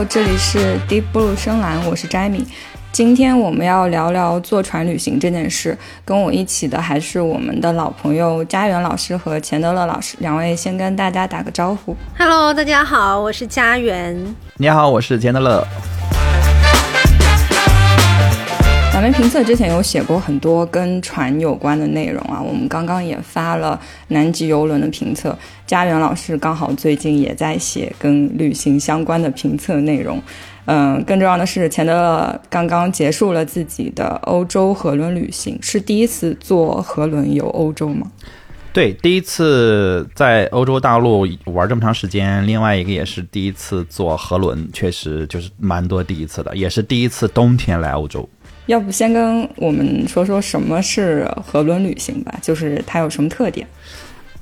Hello，这里是 Deep Blue 深蓝，我是 Jamie。今天我们要聊聊坐船旅行这件事。跟我一起的还是我们的老朋友家园老师和钱德勒老师，两位先跟大家打个招呼。Hello，大家好，我是家园。你好，我是钱德勒。我们评测之前有写过很多跟船有关的内容啊，我们刚刚也发了南极游轮的评测。家园老师刚好最近也在写跟旅行相关的评测内容。嗯，更重要的是，钱德勒刚刚结束了自己的欧洲河轮旅行，是第一次坐河轮游欧洲吗？对，第一次在欧洲大陆玩这么长时间，另外一个也是第一次坐河轮，确实就是蛮多第一次的，也是第一次冬天来欧洲。要不先跟我们说说什么是河轮旅行吧，就是它有什么特点。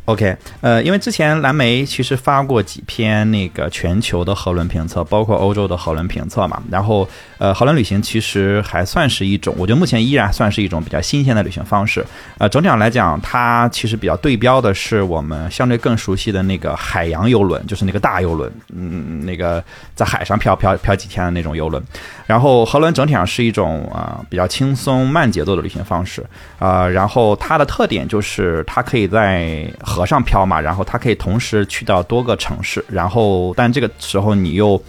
？OK，呃，因为之前蓝莓其实发过几篇那个全球的河轮评测，包括欧洲的河轮评测嘛。然后，呃，河轮旅行其实还算是一种，我觉得目前依然算是一种比较新鲜的旅行方式。呃，整体上来讲，它其实比较对标的是我们相对更熟悉的那个海洋游轮，就是那个大游轮，嗯，那个在海上漂漂漂几天的那种游轮。然后，河轮整体上是一种啊比较轻松慢节奏的旅行方式啊。然后它的特点就是它可以在河上漂嘛，然后它可以同时去到多个城市，然后但这个时候你又，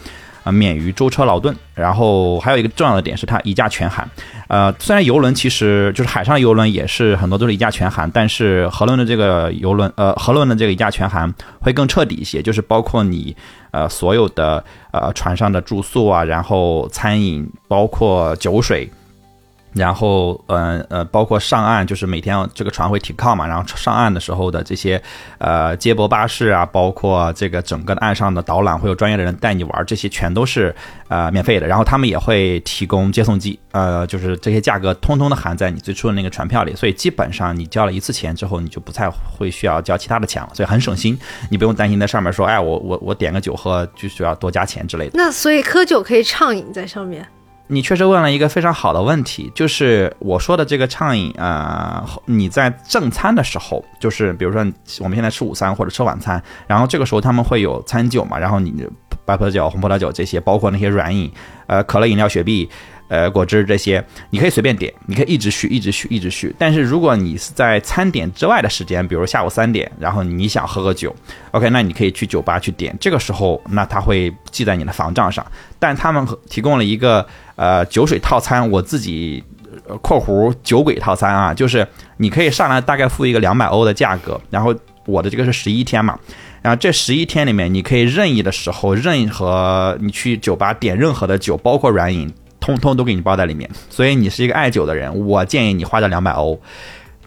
啊免于舟车劳顿，然后还有一个重要的点是它一价全含，呃，虽然游轮其实就是海上游轮也是很多都是一价全含，但是河轮的这个游轮，呃，河轮的这个一价全含会更彻底一些，就是包括你呃所有的呃船上的住宿啊，然后餐饮，包括酒水。然后，呃呃，包括上岸，就是每天这个船会停靠嘛，然后上岸的时候的这些，呃，接驳巴士啊，包括这个整个的岸上的导览，会有专业的人带你玩，这些全都是呃免费的。然后他们也会提供接送机，呃，就是这些价格通通的含在你最初的那个船票里，所以基本上你交了一次钱之后，你就不再会需要交其他的钱了，所以很省心，你不用担心在上面说，哎，我我我点个酒喝就需要多加钱之类的。那所以喝酒可以畅饮在上面。你确实问了一个非常好的问题，就是我说的这个畅饮啊，你在正餐的时候，就是比如说我们现在吃午餐或者吃晚餐，然后这个时候他们会有餐酒嘛，然后你白葡萄酒、红葡萄酒这些，包括那些软饮，呃，可乐、饮料、雪碧。呃，果汁这些你可以随便点，你可以一直续，一直续，一直续。但是如果你是在餐点之外的时间，比如下午三点，然后你想喝个酒，OK，那你可以去酒吧去点。这个时候，那他会记在你的房账上。但他们提供了一个呃酒水套餐，我自己（括弧酒鬼套餐）啊，就是你可以上来大概付一个两百欧的价格，然后我的这个是十一天嘛，然后这十一天里面你可以任意的时候，任何你去酒吧点任何的酒，包括软饮。通通都给你包在里面，所以你是一个爱酒的人，我建议你花这两百欧。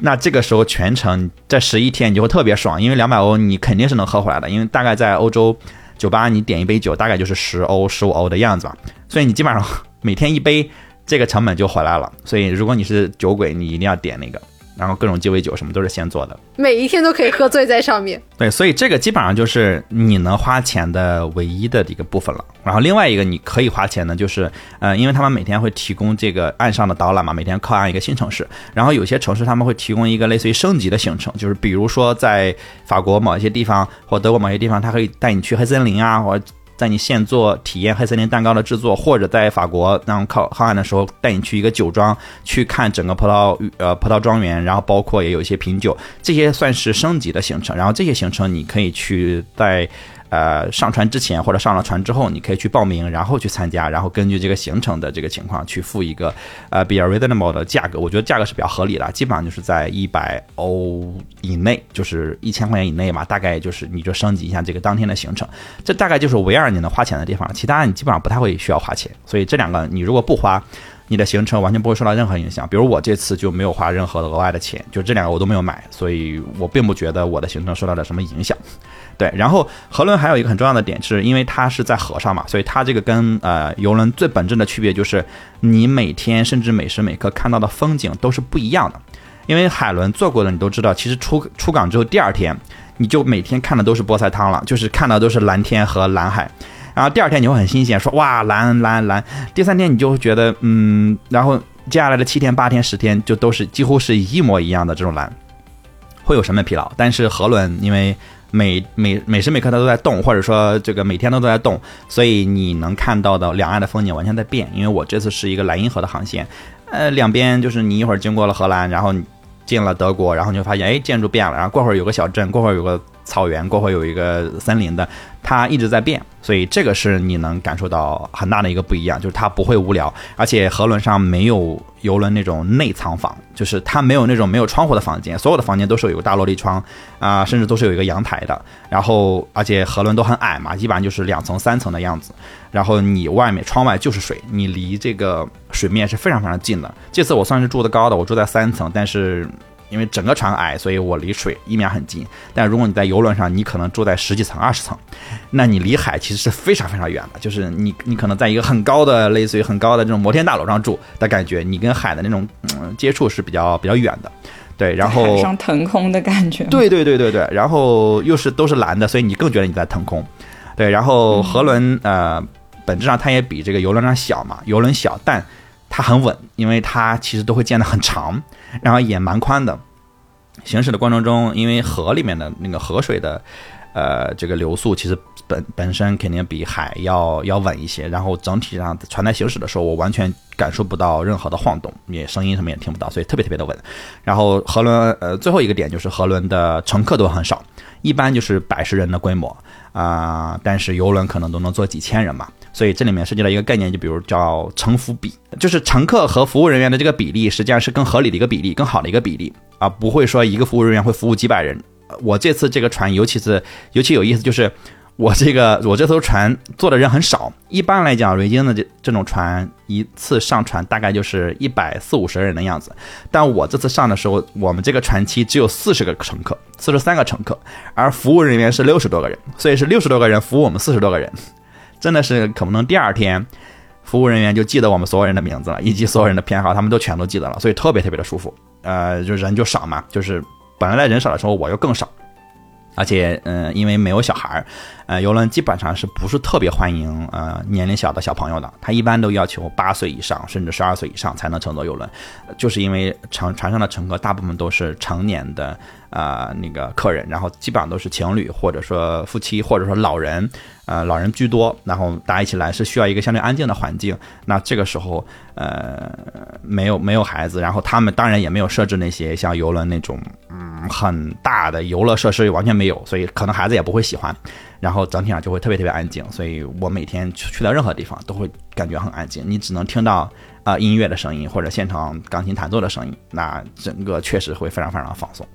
那这个时候全程这十一天你就会特别爽，因为两百欧你肯定是能喝回来的，因为大概在欧洲酒吧你点一杯酒大概就是十欧十五欧的样子吧，所以你基本上每天一杯，这个成本就回来了。所以如果你是酒鬼，你一定要点那个。然后各种鸡尾酒什么都是现做的，每一天都可以喝醉在上面。对，所以这个基本上就是你能花钱的唯一的一个部分了。然后另外一个你可以花钱的，就是呃，因为他们每天会提供这个岸上的导览嘛，每天靠岸一个新城市。然后有些城市他们会提供一个类似于升级的行程，就是比如说在法国某一些地方或德国某些地方，他可以带你去黑森林啊，或。带你现做体验黑森林蛋糕的制作，或者在法国，然后靠靠岸的时候带你去一个酒庄去看整个葡萄呃葡萄庄园，然后包括也有一些品酒，这些算是升级的行程。然后这些行程你可以去在。呃，上船之前或者上了船之后，你可以去报名，然后去参加，然后根据这个行程的这个情况去付一个呃比较 reasonable 的价格。我觉得价格是比较合理的，基本上就是在一百欧以内，就是一千块钱以内嘛。大概就是你就升级一下这个当天的行程，这大概就是唯二你能花钱的地方，其他你基本上不太会需要花钱。所以这两个你如果不花，你的行程完全不会受到任何影响。比如我这次就没有花任何额外的钱，就这两个我都没有买，所以我并不觉得我的行程受到了什么影响。对，然后河轮还有一个很重要的点，是因为它是在河上嘛，所以它这个跟呃游轮最本质的区别就是，你每天甚至每时每刻看到的风景都是不一样的。因为海轮坐过的你都知道，其实出出港之后第二天，你就每天看的都是菠菜汤了，就是看到都是蓝天和蓝海，然后第二天你会很新鲜，说哇蓝蓝蓝，第三天你就会觉得嗯，然后接下来的七天八天十天就都是几乎是一模一样的这种蓝，会有审美疲劳。但是河轮因为每每每时每刻它都在动，或者说这个每天都都在动，所以你能看到的两岸的风景完全在变。因为我这次是一个莱茵河的航线，呃，两边就是你一会儿经过了荷兰，然后进了德国，然后你就发现，哎，建筑变了，然后过会儿有个小镇，过会儿有个。草原过会有一个森林的，它一直在变，所以这个是你能感受到很大的一个不一样，就是它不会无聊，而且河轮上没有游轮那种内仓房，就是它没有那种没有窗户的房间，所有的房间都是有一个大落地窗啊，甚至都是有一个阳台的。然后，而且河轮都很矮嘛，基本上就是两层三层的样子。然后你外面窗外就是水，你离这个水面是非常非常近的。这次我算是住的高的，我住在三层，但是。因为整个船矮，所以我离水一秒很近。但如果你在游轮上，你可能住在十几层、二十层，那你离海其实是非常非常远的。就是你，你可能在一个很高的，类似于很高的这种摩天大楼上住的感觉，你跟海的那种嗯接触是比较比较远的。对，然后海上腾空的感觉。对对对对对，然后又是都是蓝的，所以你更觉得你在腾空。对，然后河轮呃，本质上它也比这个游轮上小嘛，游轮小，但它很稳，因为它其实都会建的很长。然后也蛮宽的，行驶的过程中，因为河里面的那个河水的，呃，这个流速其实本本身肯定比海要要稳一些。然后整体上船在行驶的时候，我完全感受不到任何的晃动，也声音什么也听不到，所以特别特别的稳。然后河轮，呃，最后一个点就是河轮的乘客都很少，一般就是百十人的规模啊，但是游轮可能都能坐几千人嘛。所以这里面涉及到一个概念，就比如叫乘服比，就是乘客和服务人员的这个比例，实际上是更合理的一个比例，更好的一个比例啊，不会说一个服务人员会服务几百人。我这次这个船，尤其是尤其有意思，就是我这个我这艘船坐的人很少。一般来讲，瑞金的这这种船一次上船大概就是一百四五十人的样子，但我这次上的时候，我们这个船期只有四十个乘客，四十三个乘客，而服务人员是六十多个人，所以是六十多个人服务我们四十多个人。真的是可不能第二天，服务人员就记得我们所有人的名字了，以及所有人的偏好，他们都全都记得了，所以特别特别的舒服。呃，就人就少嘛，就是本来人少的时候我又更少。而且，嗯，因为没有小孩儿，呃，游轮基本上是不是特别欢迎呃年龄小的小朋友的？他一般都要求八岁以上，甚至十二岁以上才能乘坐游轮，就是因为乘船上的乘客大部分都是成年的啊那个客人，然后基本上都是情侣或者说夫妻或者说老人，呃，老人居多，然后大家一起来是需要一个相对安静的环境。那这个时候，呃，没有没有孩子，然后他们当然也没有设置那些像游轮那种嗯。很大的游乐设施完全没有，所以可能孩子也不会喜欢。然后整体上就会特别特别安静，所以我每天去去到任何地方都会感觉很安静。你只能听到啊音乐的声音或者现场钢琴弹奏的声音，那整个确实会非常非常放松。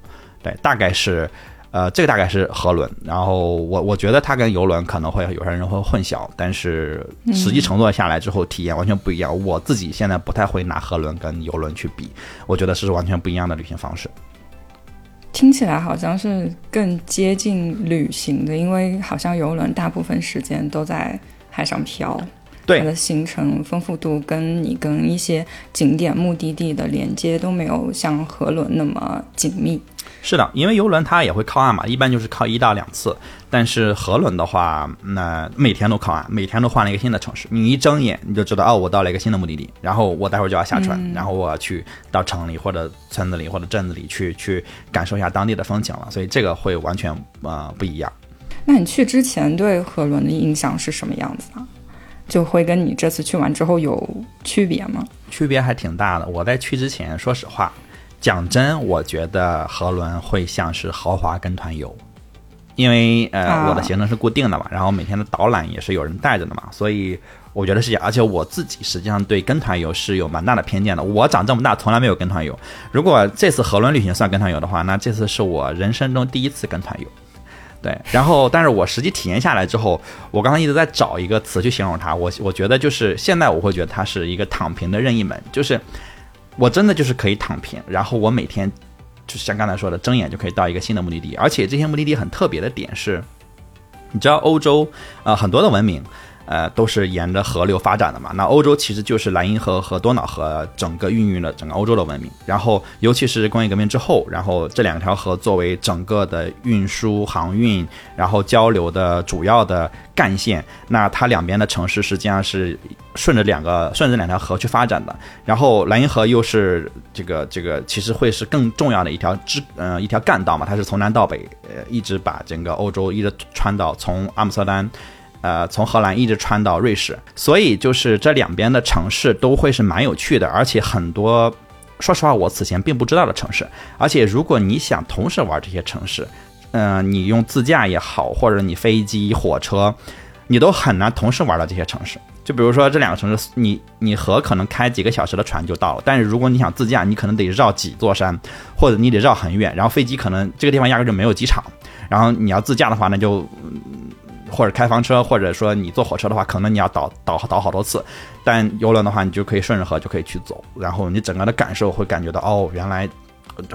对，大概是呃这个大概是河轮，然后我我觉得它跟游轮可能会有些人会混淆，但是实际乘坐下来之后体验完全不一样。我自己现在不太会拿河轮跟游轮去比，我觉得是完全不一样的旅行方式。听起来好像是更接近旅行的，因为好像游轮大部分时间都在海上漂，对它的行程丰富度跟你跟一些景点目的地的连接都没有像河轮那么紧密。是的，因为游轮它也会靠岸嘛，一般就是靠一到两次。但是河轮的话，那每天都靠岸，每天都换了一个新的城市。你一睁眼你就知道，哦，我到了一个新的目的地，然后我待会儿就要下船，然后我要去到城里或者村子里或者镇子里去去感受一下当地的风情了。所以这个会完全呃不一样。那你去之前对河轮的印象是什么样子呢？就会跟你这次去完之后有区别吗？区别还挺大的。我在去之前，说实话。讲真，我觉得河轮会像是豪华跟团游，因为呃，我的行程是固定的嘛，然后每天的导览也是有人带着的嘛，所以我觉得是这样。而且我自己实际上对跟团游是有蛮大的偏见的。我长这么大从来没有跟团游，如果这次河轮旅行算跟团游的话，那这次是我人生中第一次跟团游。对，然后但是我实际体验下来之后，我刚才一直在找一个词去形容它，我我觉得就是现在我会觉得它是一个躺平的任意门，就是。我真的就是可以躺平，然后我每天就像刚才说的，睁眼就可以到一个新的目的地，而且这些目的地很特别的点是，你知道欧洲啊很多的文明，呃，都是沿着河流发展的嘛。那欧洲其实就是莱茵河和多瑙河整个孕育了整个欧洲的文明。然后，尤其是工业革命之后，然后这两条河作为整个的运输、航运，然后交流的主要的干线，那它两边的城市实际上是顺着两个顺着两条河去发展的。然后，莱茵河又是这个这个其实会是更重要的一条支呃一条干道嘛，它是从南到北呃一直把整个欧洲一直穿到从阿姆斯特丹。呃，从荷兰一直穿到瑞士，所以就是这两边的城市都会是蛮有趣的，而且很多，说实话，我此前并不知道的城市。而且如果你想同时玩这些城市，嗯，你用自驾也好，或者你飞机、火车，你都很难同时玩到这些城市。就比如说这两个城市，你你和可能开几个小时的船就到了，但是如果你想自驾，你可能得绕几座山，或者你得绕很远，然后飞机可能这个地方压根就没有机场，然后你要自驾的话，那就。或者开房车，或者说你坐火车的话，可能你要倒倒倒好多次，但游轮的话，你就可以顺着河就可以去走，然后你整个的感受会感觉到，哦，原来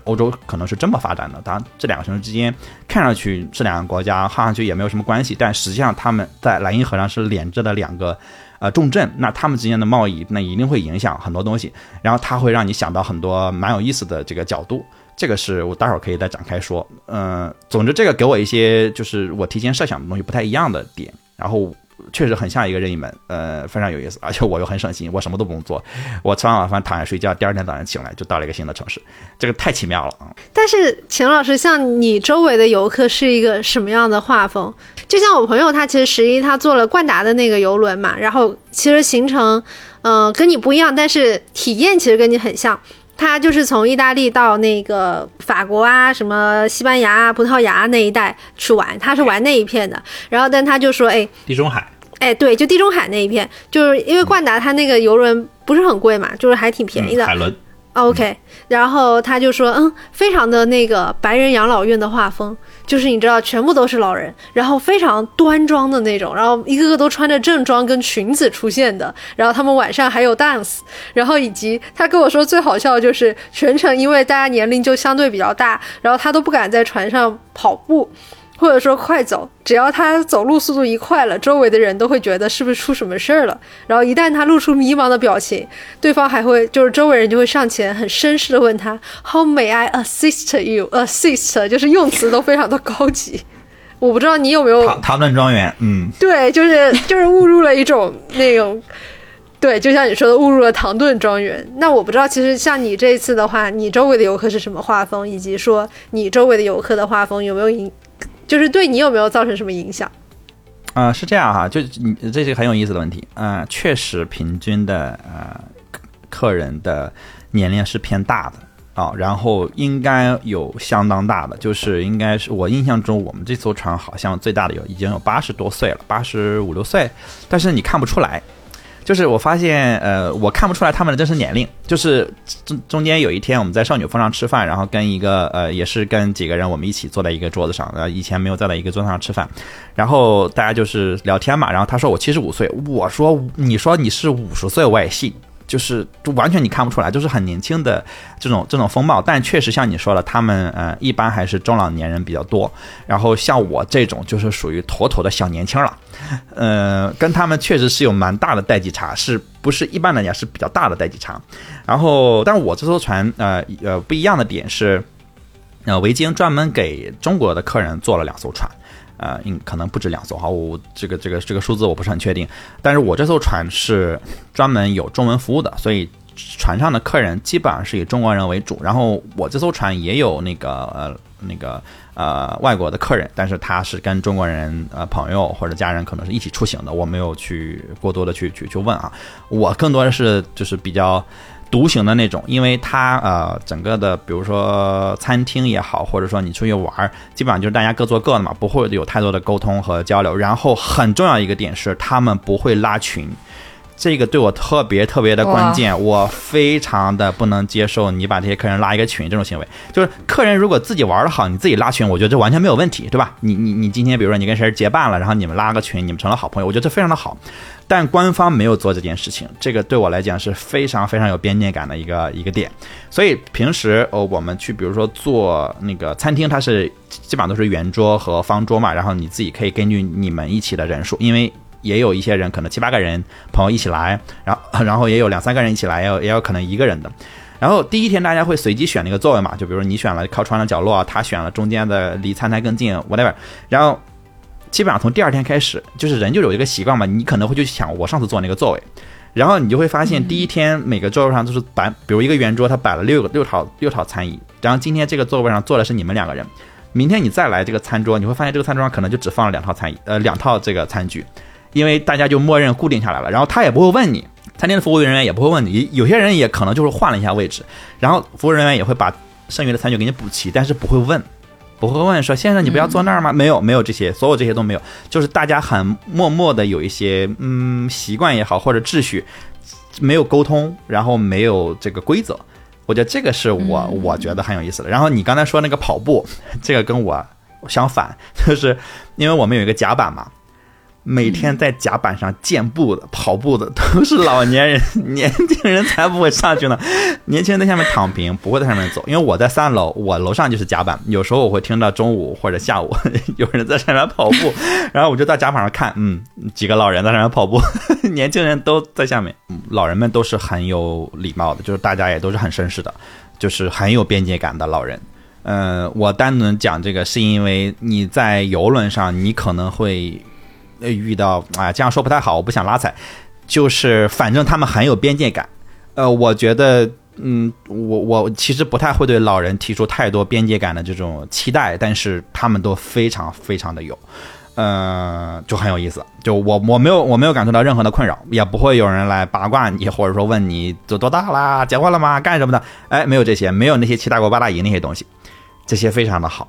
欧洲可能是这么发展的。当然，这两个城市之间看上去是两个国家，看上去也没有什么关系，但实际上他们在莱茵河上是连着的两个呃重镇，那他们之间的贸易那一定会影响很多东西，然后它会让你想到很多蛮有意思的这个角度。这个是我待会儿可以再展开说，嗯，总之这个给我一些就是我提前设想的东西不太一样的点，然后确实很像一个任意门，呃，非常有意思，而且我又很省心，我什么都不用做，我吃完晚饭躺下睡觉，第二天早上醒来就到了一个新的城市，这个太奇妙了啊！但是秦老师，像你周围的游客是一个什么样的画风？就像我朋友他其实十一他坐了冠达的那个游轮嘛，然后其实行程，嗯，跟你不一样，但是体验其实跟你很像。他就是从意大利到那个法国啊，什么西班牙、啊葡萄牙那一带去玩，他是玩那一片的。然后，但他就说，哎，地中海，哎，对，就地中海那一片，就是因为冠达他那个游轮不是很贵嘛，就是还挺便宜的。海轮。OK，然后他就说，嗯，非常的那个白人养老院的画风，就是你知道，全部都是老人，然后非常端庄的那种，然后一个个都穿着正装跟裙子出现的，然后他们晚上还有 dance，然后以及他跟我说最好笑的就是全程因为大家年龄就相对比较大，然后他都不敢在船上跑步。或者说快走，只要他走路速度一快了，周围的人都会觉得是不是出什么事儿了。然后一旦他露出迷茫的表情，对方还会就是周围人就会上前很绅士的问他 How may I assist you? Assist 就是用词都非常的高级。我不知道你有没有唐顿庄园，嗯，对，就是就是误入了一种那种，对，就像你说的误入了唐顿庄园。那我不知道，其实像你这一次的话，你周围的游客是什么画风，以及说你周围的游客的画风有没有影？就是对你有没有造成什么影响？啊，是这样哈，就你这是个很有意思的问题。嗯，确实平均的呃客人的年龄是偏大的啊，然后应该有相当大的，就是应该是我印象中我们这艘船好像最大的有已经有八十多岁了，八十五六岁，但是你看不出来。就是我发现，呃，我看不出来他们的真实年龄。就是中中间有一天我们在少女峰上吃饭，然后跟一个呃，也是跟几个人我们一起坐在一个桌子上，呃，以前没有坐在一个桌子上吃饭，然后大家就是聊天嘛，然后他说我七十五岁，我说你说你是五十岁我也信。就是就完全你看不出来，就是很年轻的这种这种风貌，但确实像你说了，他们呃一般还是中老年人比较多，然后像我这种就是属于妥妥的小年轻了，呃，跟他们确实是有蛮大的代际差，是不是一般来讲是比较大的代际差。然后，但我这艘船呃呃不一样的点是，呃维京专门给中国的客人做了两艘船。呃，应可能不止两艘哈，我这个这个这个数字我不是很确定，但是我这艘船是专门有中文服务的，所以船上的客人基本上是以中国人为主。然后我这艘船也有那个呃那个呃外国的客人，但是他是跟中国人呃朋友或者家人可能是一起出行的，我没有去过多的去去去问啊，我更多的是就是比较。独行的那种，因为它呃，整个的，比如说餐厅也好，或者说你出去玩，基本上就是大家各做各的嘛，不会有太多的沟通和交流。然后很重要一个点是，他们不会拉群。这个对我特别特别的关键，我非常的不能接受你把这些客人拉一个群这种行为。就是客人如果自己玩的好，你自己拉群，我觉得这完全没有问题，对吧？你你你今天比如说你跟谁结伴了，然后你们拉个群，你们成了好朋友，我觉得这非常的好。但官方没有做这件事情，这个对我来讲是非常非常有边界感的一个一个点。所以平时呃我们去比如说做那个餐厅，它是基本上都是圆桌和方桌嘛，然后你自己可以根据你们一起的人数，因为。也有一些人可能七八个人朋友一起来，然后然后也有两三个人一起来，也有也有可能一个人的。然后第一天大家会随机选那个座位嘛，就比如你选了靠窗的角落，他选了中间的离餐台更近，whatever。然后基本上从第二天开始，就是人就有一个习惯嘛，你可能会去想我上次坐那个座位，然后你就会发现第一天每个座位上都是摆，比如一个圆桌，它摆了六个六套六套餐椅，然后今天这个座位上坐的是你们两个人，明天你再来这个餐桌，你会发现这个餐桌上可能就只放了两套餐椅，呃，两套这个餐具，因为大家就默认固定下来了，然后他也不会问你。餐厅的服务人员也不会问你，有些人也可能就是换了一下位置，然后服务人员也会把剩余的餐具给你补齐，但是不会问，不会问说先生你不要坐那儿吗？没有，没有这些，所有这些都没有，就是大家很默默的有一些嗯习惯也好或者秩序，没有沟通，然后没有这个规则，我觉得这个是我我觉得很有意思的。然后你刚才说那个跑步，这个跟我相反，就是因为我们有一个甲板嘛。每天在甲板上健步的、跑步的都是老年人，年轻人才不会上去呢。年轻人在下面躺平，不会在上面走。因为我在三楼，我楼上就是甲板。有时候我会听到中午或者下午 有人在上面跑步，然后我就到甲板上看，嗯，几个老人在上面跑步，年轻人都在下面。老人们都是很有礼貌的，就是大家也都是很绅士的，就是很有边界感的老人。嗯，我单纯讲这个是因为你在游轮上，你可能会。遇到啊，这样说不太好，我不想拉踩，就是反正他们很有边界感。呃，我觉得，嗯，我我其实不太会对老人提出太多边界感的这种期待，但是他们都非常非常的有，嗯，就很有意思。就我我没有我没有感受到任何的困扰，也不会有人来八卦你，或者说问你都多大啦，结婚了吗，干什么的？哎，没有这些，没有那些七大姑八大姨那些东西，这些非常的好。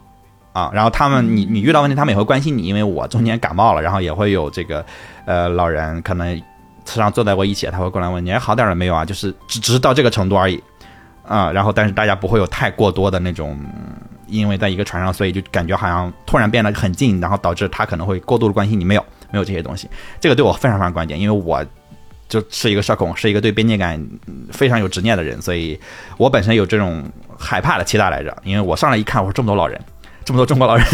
啊，然后他们，你你遇到问题，他们也会关心你，因为我中间感冒了，然后也会有这个，呃，老人可能车上坐在我一起，他会过来问你，哎，好点了没有啊？就是只只是到这个程度而已，啊，然后但是大家不会有太过多的那种，因为在一个船上，所以就感觉好像突然变得很近，然后导致他可能会过度的关心你，没有，没有这些东西，这个对我非常非常关键，因为我就是一个社恐，是一个对边界感非常有执念的人，所以我本身有这种害怕的期待来着，因为我上来一看，我说这么多老人。这么多中国老人，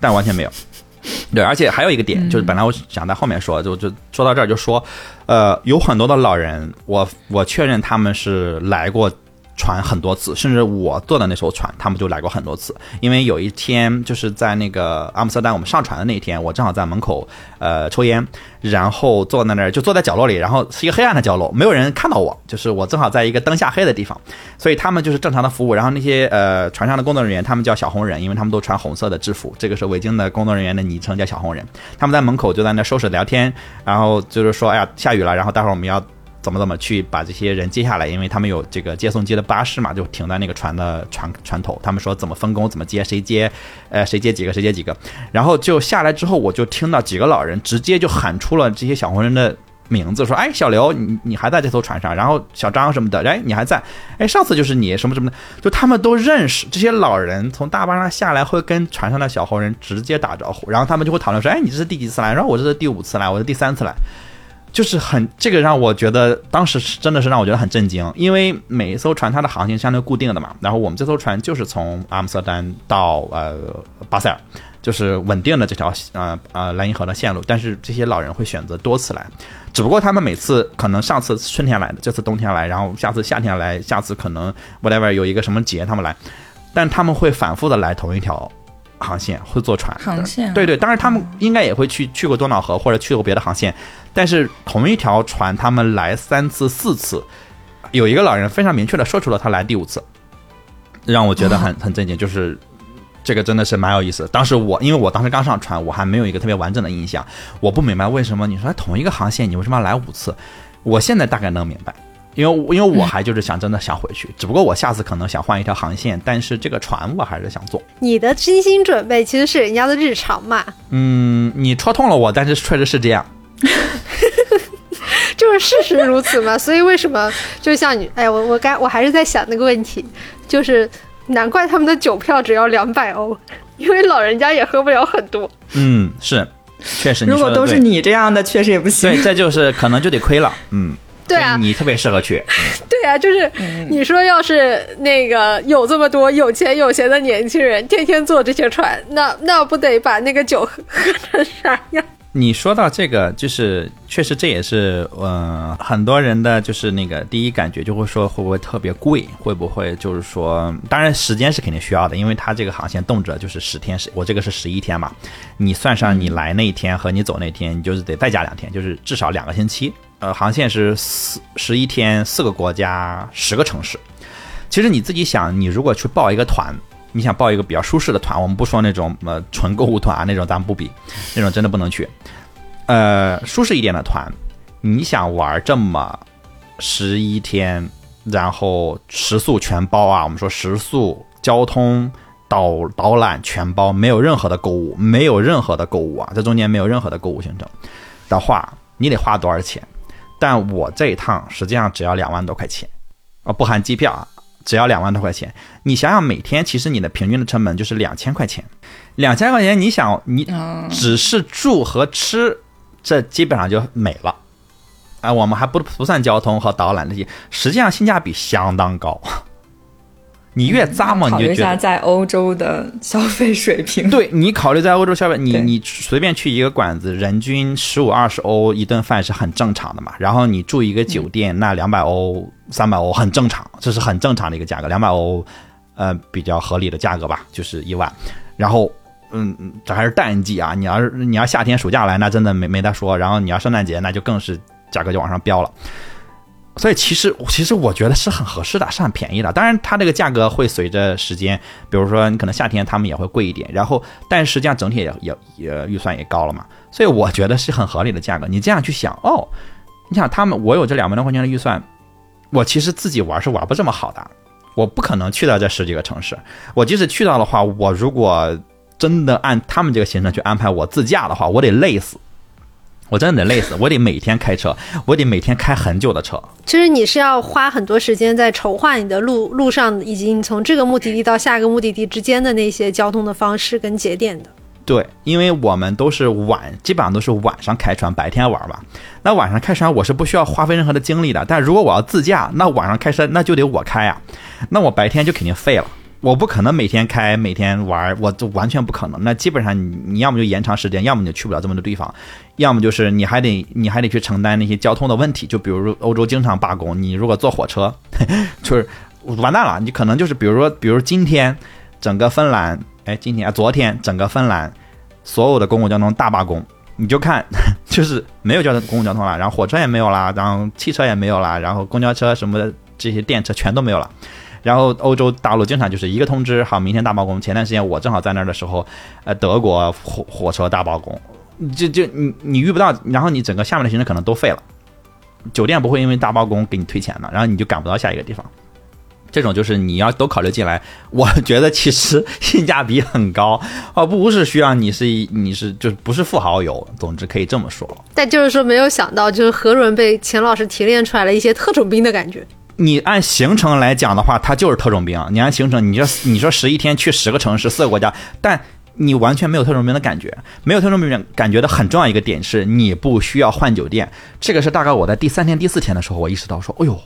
但完全没有。对，而且还有一个点，就是本来我想在后面说，就就说到这儿，就说，呃，有很多的老人，我我确认他们是来过。船很多次，甚至我坐的那艘船，他们就来过很多次。因为有一天就是在那个阿姆斯特丹，我们上船的那一天，我正好在门口呃抽烟，然后坐在那儿，就坐在角落里，然后是一个黑暗的角落，没有人看到我，就是我正好在一个灯下黑的地方，所以他们就是正常的服务。然后那些呃船上的工作人员，他们叫小红人，因为他们都穿红色的制服，这个是维京的工作人员的昵称，叫小红人。他们在门口就在那收拾聊天，然后就是说，哎呀，下雨了，然后待会儿我们要。怎么怎么去把这些人接下来？因为他们有这个接送机的巴士嘛，就停在那个船的船船头。他们说怎么分工，怎么接，谁接，呃，谁接几个，谁接几个。然后就下来之后，我就听到几个老人直接就喊出了这些小红人的名字，说：“哎，小刘，你你还在这艘船上？”然后小张什么的，哎，你还在？哎，上次就是你什么什么的，就他们都认识这些老人。从大巴上下来会跟船上的小红人直接打招呼，然后他们就会讨论说：“哎，你这是第几次来？”然后我这是第五次来，我是第三次来。就是很这个让我觉得当时是真的是让我觉得很震惊，因为每一艘船它的航行相对固定的嘛，然后我们这艘船就是从阿姆斯特丹到呃巴塞尔，就是稳定的这条呃呃莱茵河的线路，但是这些老人会选择多次来，只不过他们每次可能上次春天来的，这次冬天来，然后下次夏天来，下次可能 whatever 有一个什么节他们来，但他们会反复的来同一条航线，会坐船航线，对对，当然他们应该也会去去过多瑙河或者去过别的航线。但是同一条船，他们来三次、四次，有一个老人非常明确的说出了他来第五次，让我觉得很很震惊。就是这个真的是蛮有意思。当时我因为我当时刚上船，我还没有一个特别完整的印象，我不明白为什么你说同一个航线，你为什么要来五次？我现在大概能明白，因为因为我还就是想真的想回去，只不过我下次可能想换一条航线，但是这个船我还是想坐。你的精心准备其实是人家的日常嘛？嗯，你戳痛了我，但是确实是这样。就是事实如此嘛，所以为什么就像你，哎，我我该我还是在想那个问题，就是难怪他们的酒票只要两百欧，因为老人家也喝不了很多。嗯，是，确实。如果都是你这样的，确实也不行。对，这就是可能就得亏了。嗯，对啊，你特别适合去。对啊，就是你说要是那个有这么多有钱有闲的年轻人，天天坐这些船，那那不得把那个酒喝喝成啥样？你说到这个，就是确实这也是呃很多人的就是那个第一感觉就会说会不会特别贵，会不会就是说，当然时间是肯定需要的，因为它这个航线动辄就是十天，十我这个是十一天嘛，你算上你来那一天和你走那天，你就是得再加两天，就是至少两个星期。呃，航线是四十一天，四个国家，十个城市。其实你自己想，你如果去报一个团。你想报一个比较舒适的团，我们不说那种呃纯购物团啊，那种咱们不比，那种真的不能去。呃，舒适一点的团，你想玩这么十一天，然后食宿全包啊？我们说食宿、交通、导导览全包，没有任何的购物，没有任何的购物啊，这中间没有任何的购物行程的话，你得花多少钱？但我这一趟实际上只要两万多块钱啊，不含机票啊。只要两万多块钱，你想想，每天其实你的平均的成本就是两千块钱，两千块钱，你想你只是住和吃，这基本上就没了，啊，我们还不不算交通和导览这些，实际上性价比相当高。你越咂摸，你就觉得在欧洲的消费水平。对你考虑在欧洲消费，你你随便去一个馆子，人均十五二十欧一顿饭是很正常的嘛。然后你住一个酒店，那两百欧三百欧很正常，这是很正常的一个价格，两百欧，呃，比较合理的价格吧，就是一万。然后，嗯，这还是淡季啊，你要是你要夏天暑假来，那真的没没得说。然后你要圣诞节，那就更是价格就往上飙了。所以其实其实我觉得是很合适的，是很便宜的。当然，它这个价格会随着时间，比如说你可能夏天他们也会贵一点。然后，但实际上整体也也也预算也高了嘛。所以我觉得是很合理的价格。你这样去想哦，你想他们我有这两万多块钱的预算，我其实自己玩是玩不这么好的。我不可能去到这十几个城市。我即使去到的话，我如果真的按他们这个行程去安排我自驾的话，我得累死。我真的得累死，我得每天开车，我得每天开很久的车。其实你是要花很多时间在筹划你的路路上，以及你从这个目的地到下一个目的地之间的那些交通的方式跟节点的。对，因为我们都是晚，基本上都是晚上开船，白天玩嘛。那晚上开船我是不需要花费任何的精力的，但如果我要自驾，那晚上开车那就得我开呀，那我白天就肯定废了。我不可能每天开，每天玩，我就完全不可能。那基本上你你要么就延长时间，要么你就去不了这么多地方，要么就是你还得你还得去承担那些交通的问题。就比如欧洲经常罢工，你如果坐火车，就是完蛋了。你可能就是比如说，比如今天整个芬兰，哎，今天啊，昨天整个芬兰所有的公共交通大罢工，你就看 就是没有交通公共交通了，然后火车也没有了，然后汽车也没有了，然后公交车什么的这些电车全都没有了。然后欧洲大陆经常就是一个通知，好，明天大罢工。前段时间我正好在那儿的时候，呃，德国火火车大罢工，就就你你遇不到，然后你整个下面的行程可能都废了，酒店不会因为大罢工给你退钱的，然后你就赶不到下一个地方。这种就是你要都考虑进来，我觉得其实性价比很高，而不是需要你是你是就是不是富豪游，总之可以这么说。但就是说没有想到，就是何润被钱老师提炼出来了一些特种兵的感觉。你按行程来讲的话，它就是特种兵。你按行程，你说你说十一天去十个城市、四个国家，但你完全没有特种兵的感觉。没有特种兵感觉的很重要一个点是，你不需要换酒店。这个是大概我在第三天、第四天的时候，我意识到说，哎呦，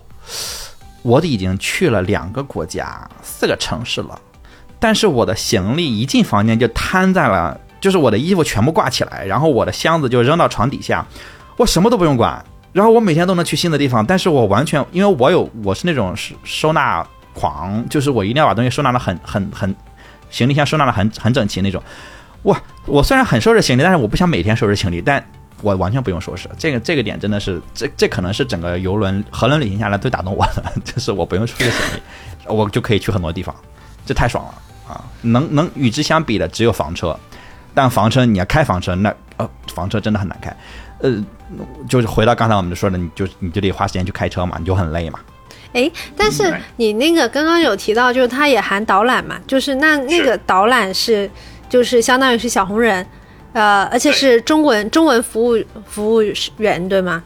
我已经去了两个国家、四个城市了，但是我的行李一进房间就摊在了，就是我的衣服全部挂起来，然后我的箱子就扔到床底下，我什么都不用管。然后我每天都能去新的地方，但是我完全因为我有我是那种收收纳狂，就是我一定要把东西收纳的很很很，行李箱收纳的很很整齐那种。哇，我虽然很收拾行李，但是我不想每天收拾行李，但我完全不用收拾。这个这个点真的是，这这可能是整个游轮河轮旅行下来最打动我的，就是我不用收拾行李，我就可以去很多地方，这太爽了啊！能能与之相比的只有房车，但房车你要开房车，那呃房车真的很难开。呃，就是回到刚才我们说的，你就你就得花时间去开车嘛，你就很累嘛。哎，但是你那个刚刚有提到，就是它也含导览嘛，就是那那个导览是就是相当于是小红人，呃，而且是中文中文服务服务员对吗？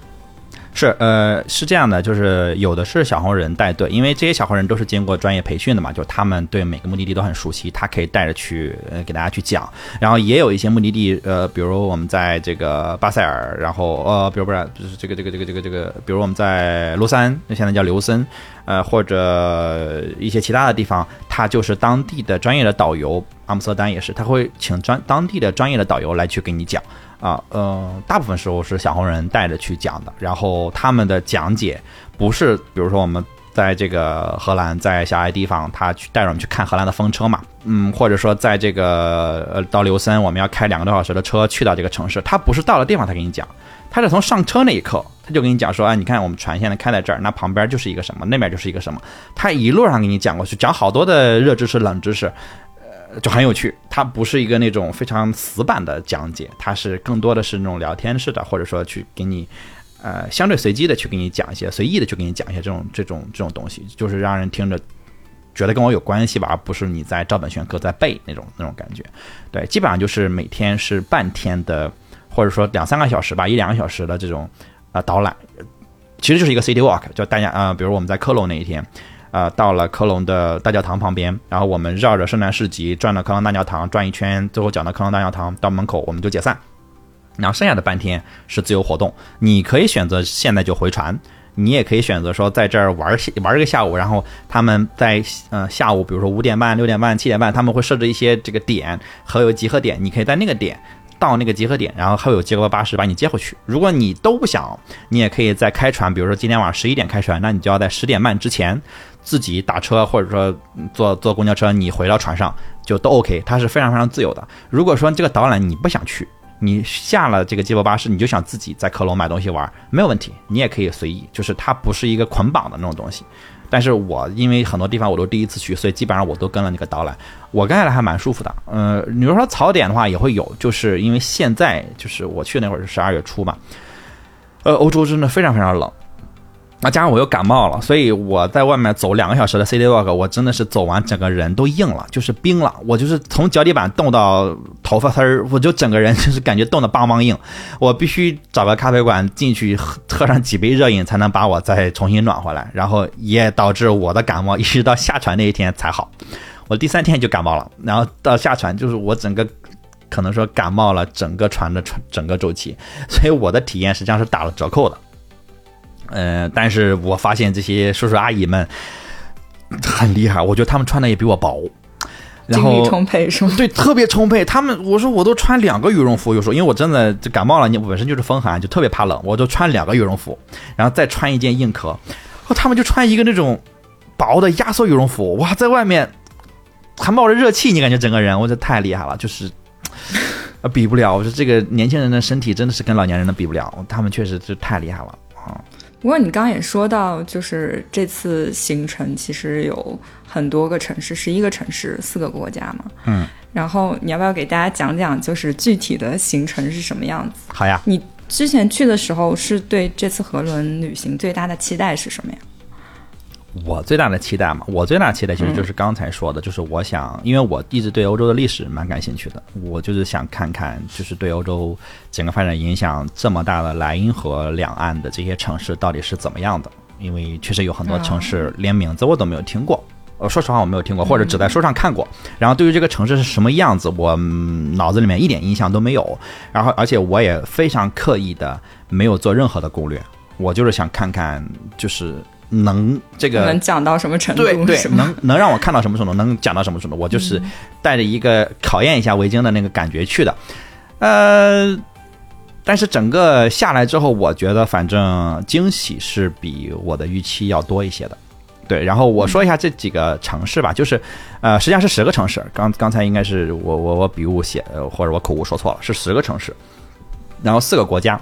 是，呃，是这样的，就是有的是小红人带队，因为这些小红人都是经过专业培训的嘛，就他们对每个目的地都很熟悉，他可以带着去，呃，给大家去讲。然后也有一些目的地，呃，比如我们在这个巴塞尔，然后呃，比如不是，就是这个这个这个这个这个，比如我们在卢森，那现在叫刘森，呃，或者一些其他的地方，他就是当地的专业的导游。阿姆斯特丹也是，他会请专当地的专业的导游来去给你讲。啊，呃，大部分时候是小红人带着去讲的，然后他们的讲解不是，比如说我们在这个荷兰，在小爱地方，他去带着我们去看荷兰的风车嘛，嗯，或者说在这个呃到琉森，我们要开两个多小时的车去到这个城市，他不是到了地方他给你讲，他是从上车那一刻他就跟你讲说，啊，你看我们船现在开在这儿，那旁边就是一个什么，那边就是一个什么，他一路上给你讲过去，讲好多的热知识、冷知识。就很有趣，它不是一个那种非常死板的讲解，它是更多的是那种聊天式的，或者说去给你，呃，相对随机的去给你讲一些，随意的去给你讲一些这种这种这种东西，就是让人听着觉得跟我有关系吧，而不是你在照本宣科在背那种那种感觉。对，基本上就是每天是半天的，或者说两三个小时吧，一两个小时的这种啊导览，其实就是一个 city walk，就大家啊，比如我们在科隆那一天。呃，到了科隆的大教堂旁边，然后我们绕着圣诞市集转了科隆大教堂转一圈，最后讲到科隆大教堂到门口，我们就解散。然后剩下的半天是自由活动，你可以选择现在就回船，你也可以选择说在这儿玩玩一个下午。然后他们在呃下午，比如说五点半、六点半、七点半，他们会设置一些这个点和有集合点，你可以在那个点。到那个集合点，然后还有接驳巴士把你接回去。如果你都不想，你也可以在开船，比如说今天晚上十一点开船，那你就要在十点半之前自己打车或者说坐坐公交车，你回到船上就都 OK。它是非常非常自由的。如果说这个导览你不想去，你下了这个接驳巴士，你就想自己在科隆买东西玩，没有问题，你也可以随意，就是它不是一个捆绑的那种东西。但是我因为很多地方我都第一次去，所以基本上我都跟了那个导览，我跟下来还蛮舒服的。嗯，你说槽点的话也会有，就是因为现在就是我去那会儿是十二月初嘛，呃，欧洲真的非常非常冷。那加上我又感冒了，所以我在外面走两个小时的 city walk，我真的是走完整个人都硬了，就是冰了。我就是从脚底板冻到头发丝儿，我就整个人就是感觉冻得梆梆硬。我必须找个咖啡馆进去喝喝上几杯热饮，才能把我再重新暖回来。然后也导致我的感冒一直到下船那一天才好。我第三天就感冒了，然后到下船就是我整个可能说感冒了整个船的船整个周期，所以我的体验实际上是打了折扣的。嗯，但是我发现这些叔叔阿姨们很厉害，我觉得他们穿的也比我薄，精力充沛是吗？对，特别充沛。他们我说我都穿两个羽绒服，有时候因为我真的就感冒了，你本身就是风寒，就特别怕冷，我就穿两个羽绒服，然后再穿一件硬壳。他们就穿一个那种薄的压缩羽绒服，哇，在外面还冒着热气，你感觉整个人，我这太厉害了，就是啊，比不了。我说这个年轻人的身体真的是跟老年人的比不了，他们确实是太厉害了啊。不过你刚刚也说到，就是这次行程其实有很多个城市，十一个城市，四个国家嘛。嗯。然后你要不要给大家讲讲，就是具体的行程是什么样子？好呀。你之前去的时候，是对这次河轮旅行最大的期待是什么呀？我最大的期待嘛，我最大的期待其实就是刚才说的，就是我想，因为我一直对欧洲的历史蛮感兴趣的，我就是想看看，就是对欧洲整个发展影响这么大的莱茵河两岸的这些城市到底是怎么样的？因为确实有很多城市连名字我都没有听过，呃，说实话我没有听过，或者只在书上看过。然后对于这个城市是什么样子，我脑子里面一点印象都没有。然后而且我也非常刻意的没有做任何的攻略，我就是想看看，就是。能这个能讲到什么程度？对对，能能让我看到什么程度？能讲到什么程度？我就是带着一个考验一下维京的那个感觉去的。呃，但是整个下来之后，我觉得反正惊喜是比我的预期要多一些的。对，然后我说一下这几个城市吧，就是呃，实际上是十个城市。刚刚才应该是我我我笔误写或者我口误说错了，是十个城市，然后四个国家。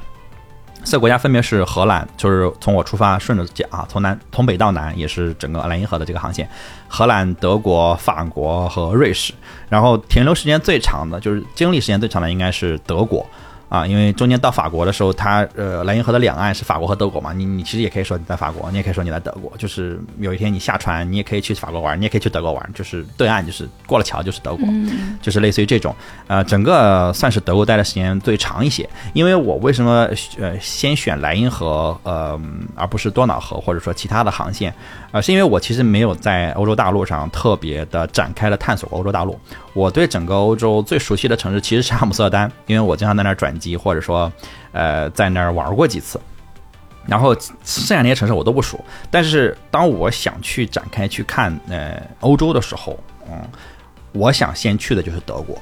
四个国家分别是荷兰，就是从我出发顺着讲啊，从南从北到南也是整个莱茵河的这个航线。荷兰、德国、法国和瑞士，然后停留时间最长的，就是经历时间最长的应该是德国。啊，因为中间到法国的时候，它呃莱茵河的两岸是法国和德国嘛，你你其实也可以说你在法国，你也可以说你在德国，就是有一天你下船，你也可以去法国玩，你也可以去德国玩，就是对岸就是过了桥就是德国，就是类似于这种，呃，整个算是德国待的时间最长一些。因为我为什么呃先选莱茵河呃而不是多瑙河或者说其他的航线啊？是因为我其实没有在欧洲大陆上特别的展开了探索过欧洲大陆。我对整个欧洲最熟悉的城市其实是阿姆斯特丹，因为我经常在那儿转机，或者说，呃，在那儿玩过几次。然后剩下那些城市我都不熟。但是当我想去展开去看呃欧洲的时候，嗯，我想先去的就是德国，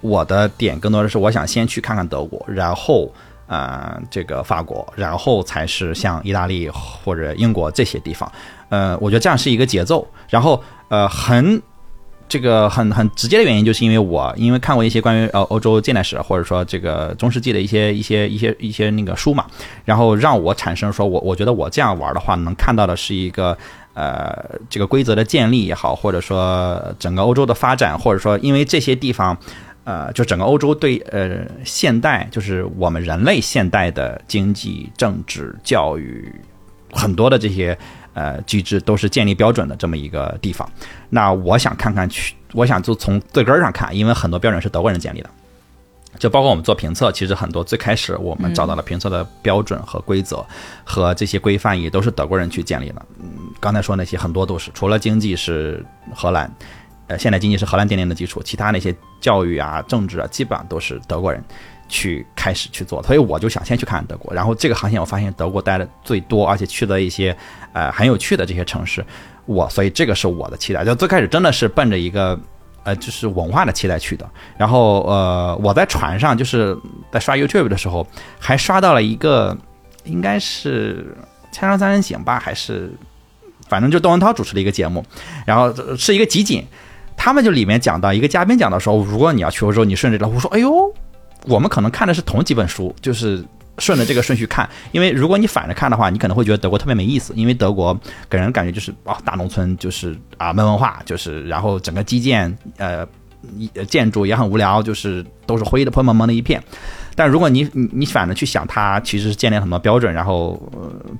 我的点更多的是我想先去看看德国，然后呃这个法国，然后才是像意大利或者英国这些地方。呃，我觉得这样是一个节奏。然后呃很。这个很很直接的原因，就是因为我因为看过一些关于呃欧洲近代史或者说这个中世纪的一些一些一些一些那个书嘛，然后让我产生说我我觉得我这样玩的话，能看到的是一个呃这个规则的建立也好，或者说整个欧洲的发展，或者说因为这些地方呃就整个欧洲对呃现代就是我们人类现代的经济、政治、教育很多的这些。呃，机制都是建立标准的这么一个地方。那我想看看去，我想就从最根儿上看，因为很多标准是德国人建立的，就包括我们做评测，其实很多最开始我们找到的评测的标准和规则和这些规范也都是德国人去建立的。嗯，刚才说那些很多都是，除了经济是荷兰，呃，现代经济是荷兰奠定的基础，其他那些教育啊、政治啊，基本上都是德国人。去开始去做，所以我就想先去看德国，然后这个航线我发现德国待的最多，而且去的一些呃很有趣的这些城市，我所以这个是我的期待，就最开始真的是奔着一个呃就是文化的期待去的，然后呃我在船上就是在刷 YouTube 的时候，还刷到了一个应该是《千山三人行》吧，还是反正就窦文涛主持的一个节目，然后是一个集锦，他们就里面讲到一个嘉宾讲到说，如果你要去欧洲，你顺着这，我说哎呦。我们可能看的是同几本书，就是顺着这个顺序看。因为如果你反着看的话，你可能会觉得德国特别没意思。因为德国给人感觉就是啊，大农村，就是啊，没文化，就是然后整个基建呃建筑也很无聊，就是都是灰的灰蒙蒙的一片。但如果你你你反着去想，它其实是建立很多标准，然后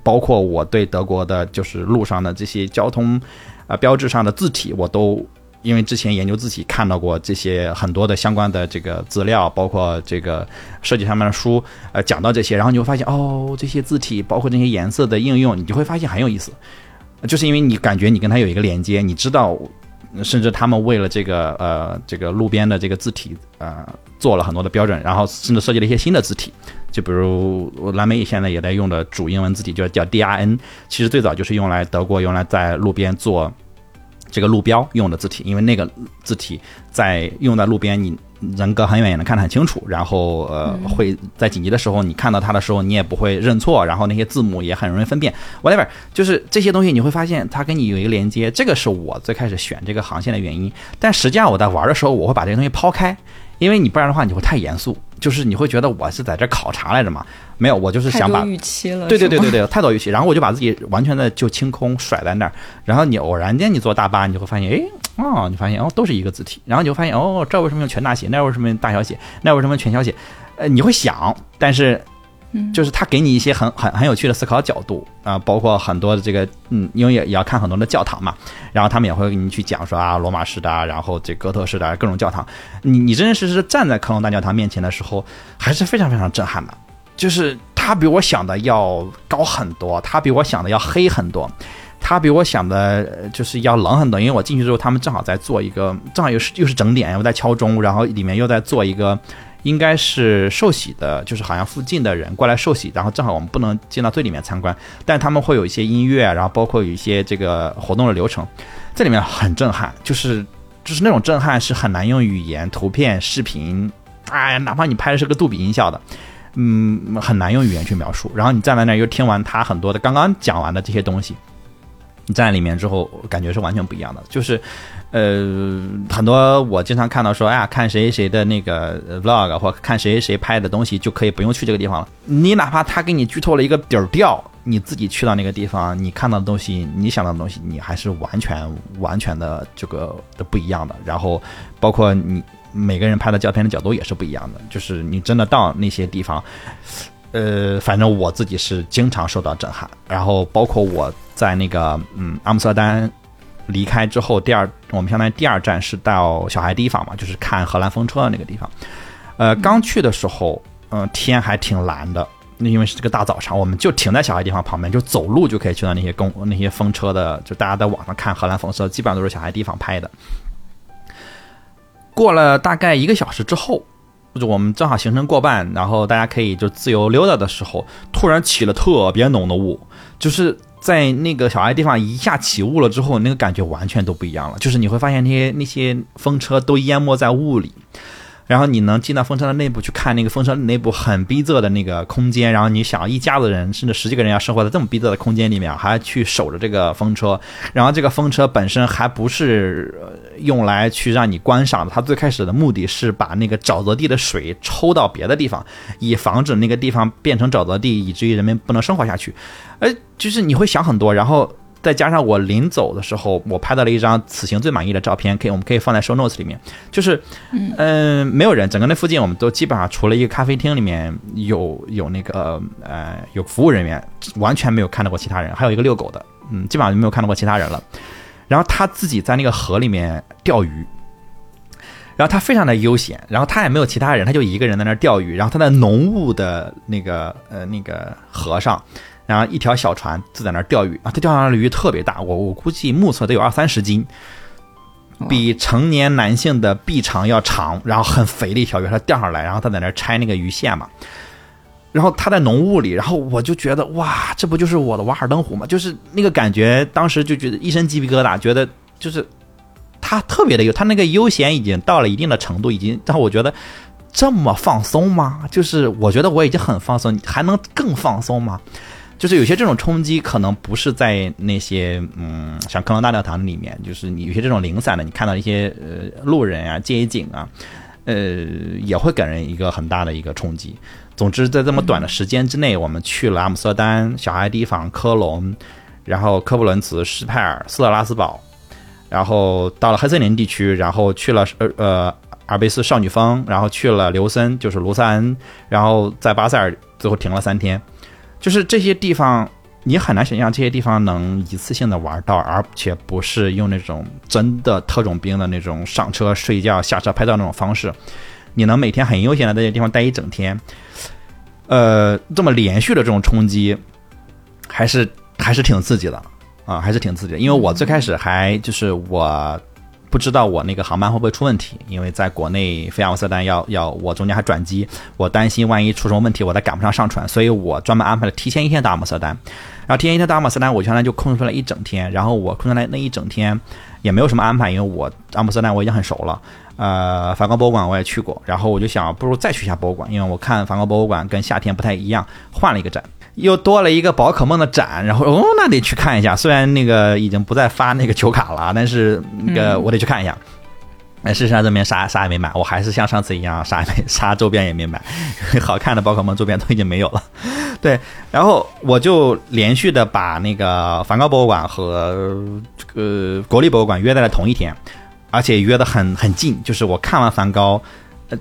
包括我对德国的就是路上的这些交通啊标志上的字体，我都。因为之前研究字体看到过这些很多的相关的这个资料，包括这个设计上面的书，呃，讲到这些，然后你会发现，哦，这些字体包括这些颜色的应用，你就会发现很有意思，就是因为你感觉你跟它有一个连接，你知道，甚至他们为了这个呃这个路边的这个字体呃做了很多的标准，然后甚至设计了一些新的字体，就比如蓝莓现在也在用的主英文字体，就叫 DRN，其实最早就是用来德国用来在路边做。这个路标用的字体，因为那个字体在用在路边，你人隔很远也能看得很清楚。然后呃，会在紧急的时候，你看到它的时候，你也不会认错。然后那些字母也很容易分辨。whatever，就是这些东西，你会发现它跟你有一个连接。这个是我最开始选这个航线的原因。但实际上我在玩的时候，我会把这些东西抛开，因为你不然的话，你会太严肃。就是你会觉得我是在这考察来着嘛？没有，我就是想把预期了。对对对对对，太多预期。然后我就把自己完全的就清空甩在那儿。然后你偶然间你坐大巴，你就会发现，哎，哦，你发现哦，都是一个字体。然后你就发现，哦，这为什么用全大写？那为什么用大小写？那为什么全小写？呃，你会想，但是。就是他给你一些很很很有趣的思考角度啊，包括很多的这个嗯，因为也也要看很多的教堂嘛，然后他们也会给你去讲说啊，罗马式的，然后这哥特式的各种教堂，你你真真实实站在科隆大教堂面前的时候，还是非常非常震撼的。就是它比我想的要高很多，它比我想的要黑很多，它比我想的就是要冷很多。因为我进去之后，他们正好在做一个，正好又是又是整点，又在敲钟，然后里面又在做一个。应该是受洗的，就是好像附近的人过来受洗，然后正好我们不能进到最里面参观，但他们会有一些音乐，然后包括有一些这个活动的流程，这里面很震撼，就是就是那种震撼是很难用语言、图片、视频，哎，哪怕你拍的是个杜比音效的，嗯，很难用语言去描述。然后你站在那儿又听完他很多的刚刚讲完的这些东西，你站在里面之后，感觉是完全不一样的，就是。呃，很多我经常看到说，哎呀，看谁谁的那个 vlog 或看谁谁拍的东西，就可以不用去这个地方了。你哪怕他给你剧透了一个底儿调，你自己去到那个地方，你看到的东西，你想到的东西，你还是完全完全的这个的不一样的。然后，包括你每个人拍的照片的角度也是不一样的。就是你真的到那些地方，呃，反正我自己是经常受到震撼。然后，包括我在那个嗯阿姆斯特丹。离开之后，第二我们相当于第二站是到小孩地方嘛，就是看荷兰风车的那个地方。呃，刚去的时候，嗯，天还挺蓝的，因为是这个大早上，我们就停在小孩地方旁边，就走路就可以去到那些公那些风车的，就大家在网上看荷兰风车，基本上都是小孩地方拍的。过了大概一个小时之后，就我们正好行程过半，然后大家可以就自由溜达的时候，突然起了特别浓的雾，就是。在那个小爱地方一下起雾了之后，那个感觉完全都不一样了。就是你会发现那些那些风车都淹没在雾里，然后你能进到风车的内部去看那个风车内部很逼仄的那个空间，然后你想一家子人甚至十几个人要生活在这么逼仄的空间里面，还要去守着这个风车，然后这个风车本身还不是用来去让你观赏的，它最开始的目的是把那个沼泽地的水抽到别的地方，以防止那个地方变成沼泽地，以至于人们不能生活下去。哎，就是你会想很多，然后。再加上我临走的时候，我拍到了一张此行最满意的照片，可以我们可以放在 show notes 里面。就是，嗯、没有人，整个那附近我们都基本上除了一个咖啡厅里面有有那个呃有服务人员，完全没有看到过其他人，还有一个遛狗的，嗯，基本上就没有看到过其他人了。然后他自己在那个河里面钓鱼，然后他非常的悠闲，然后他也没有其他人，他就一个人在那儿钓鱼，然后他在浓雾的那个呃那个河上。然后一条小船就在那儿钓鱼啊，他钓上来的鱼特别大，我我估计目测得有二三十斤，比成年男性的臂长要长，然后很肥的一条鱼，他钓上来，然后他在那儿拆那个鱼线嘛，然后他在浓雾里，然后我就觉得哇，这不就是我的瓦尔登湖吗？就是那个感觉，当时就觉得一身鸡皮疙瘩，觉得就是他特别的悠，他那个悠闲已经到了一定的程度，已经让我觉得这么放松吗？就是我觉得我已经很放松，还能更放松吗？就是有些这种冲击，可能不是在那些嗯，像科隆大教堂里面，就是你有些这种零散的，你看到一些呃路人啊、街景啊，呃，也会给人一个很大的一个冲击。总之，在这么短的时间之内，我们去了阿姆斯特丹、小孩地方、科隆，然后科布伦茨、施派尔、斯特拉斯堡，然后到了黑森林地区，然后去了呃呃阿尔卑斯少女峰，然后去了琉森，就是卢塞恩，然后在巴塞尔最后停了三天。就是这些地方，你很难想象这些地方能一次性的玩到，而且不是用那种真的特种兵的那种上车睡觉、下车拍照那种方式。你能每天很悠闲的在这些地方待一整天，呃，这么连续的这种冲击，还是还是挺刺激的啊，还是挺刺激的。因为我最开始还就是我。不知道我那个航班会不会出问题，因为在国内飞阿姆斯特丹要要我中间还转机，我担心万一出什么问题，我再赶不上上船，所以我专门安排了提前一天到阿姆斯特丹，然后提前一天到阿姆斯特丹，我相当于就空出来一整天，然后我空出来那一整天也没有什么安排，因为我阿姆斯特丹我已经很熟了，呃，梵高博物馆我也去过，然后我就想不如再去一下博物馆，因为我看梵高博物馆跟夏天不太一样，换了一个展。又多了一个宝可梦的展，然后哦，那得去看一下。虽然那个已经不再发那个球卡了，但是那个我得去看一下。哎，事实上这边啥啥也没买，我还是像上次一样，啥也没 啥周边也没买，好看的宝可梦周边都已经没有了。对，然后我就连续的把那个梵高博物馆和这个国立博物馆约在了同一天，而且约的很很近，就是我看完梵高，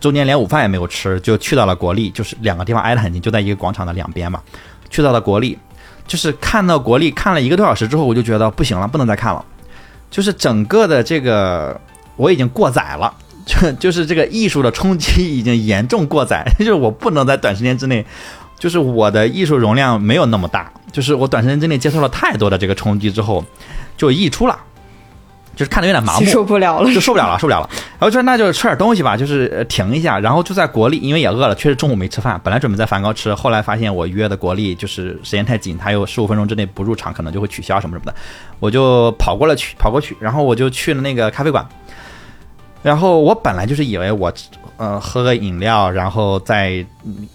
中间连午饭也没有吃，就去到了国立，就是两个地方挨得很近，就在一个广场的两边嘛。去到了国立，就是看到国立看了一个多小时之后，我就觉得不行了，不能再看了。就是整个的这个我已经过载了，就就是这个艺术的冲击已经严重过载，就是我不能在短时间之内，就是我的艺术容量没有那么大，就是我短时间之内接受了太多的这个冲击之后，就溢出了。就是看的有点麻木，受不了了，就受不了了，受不了了。然后说那就吃点东西吧，就是停一下。然后就在国立，因为也饿了，确实中午没吃饭。本来准备在梵高吃，后来发现我约的国立就是时间太紧，他有十五分钟之内不入场，可能就会取消什么什么的。我就跑过了去，跑过去，然后我就去了那个咖啡馆。然后我本来就是以为我，呃，喝个饮料，然后再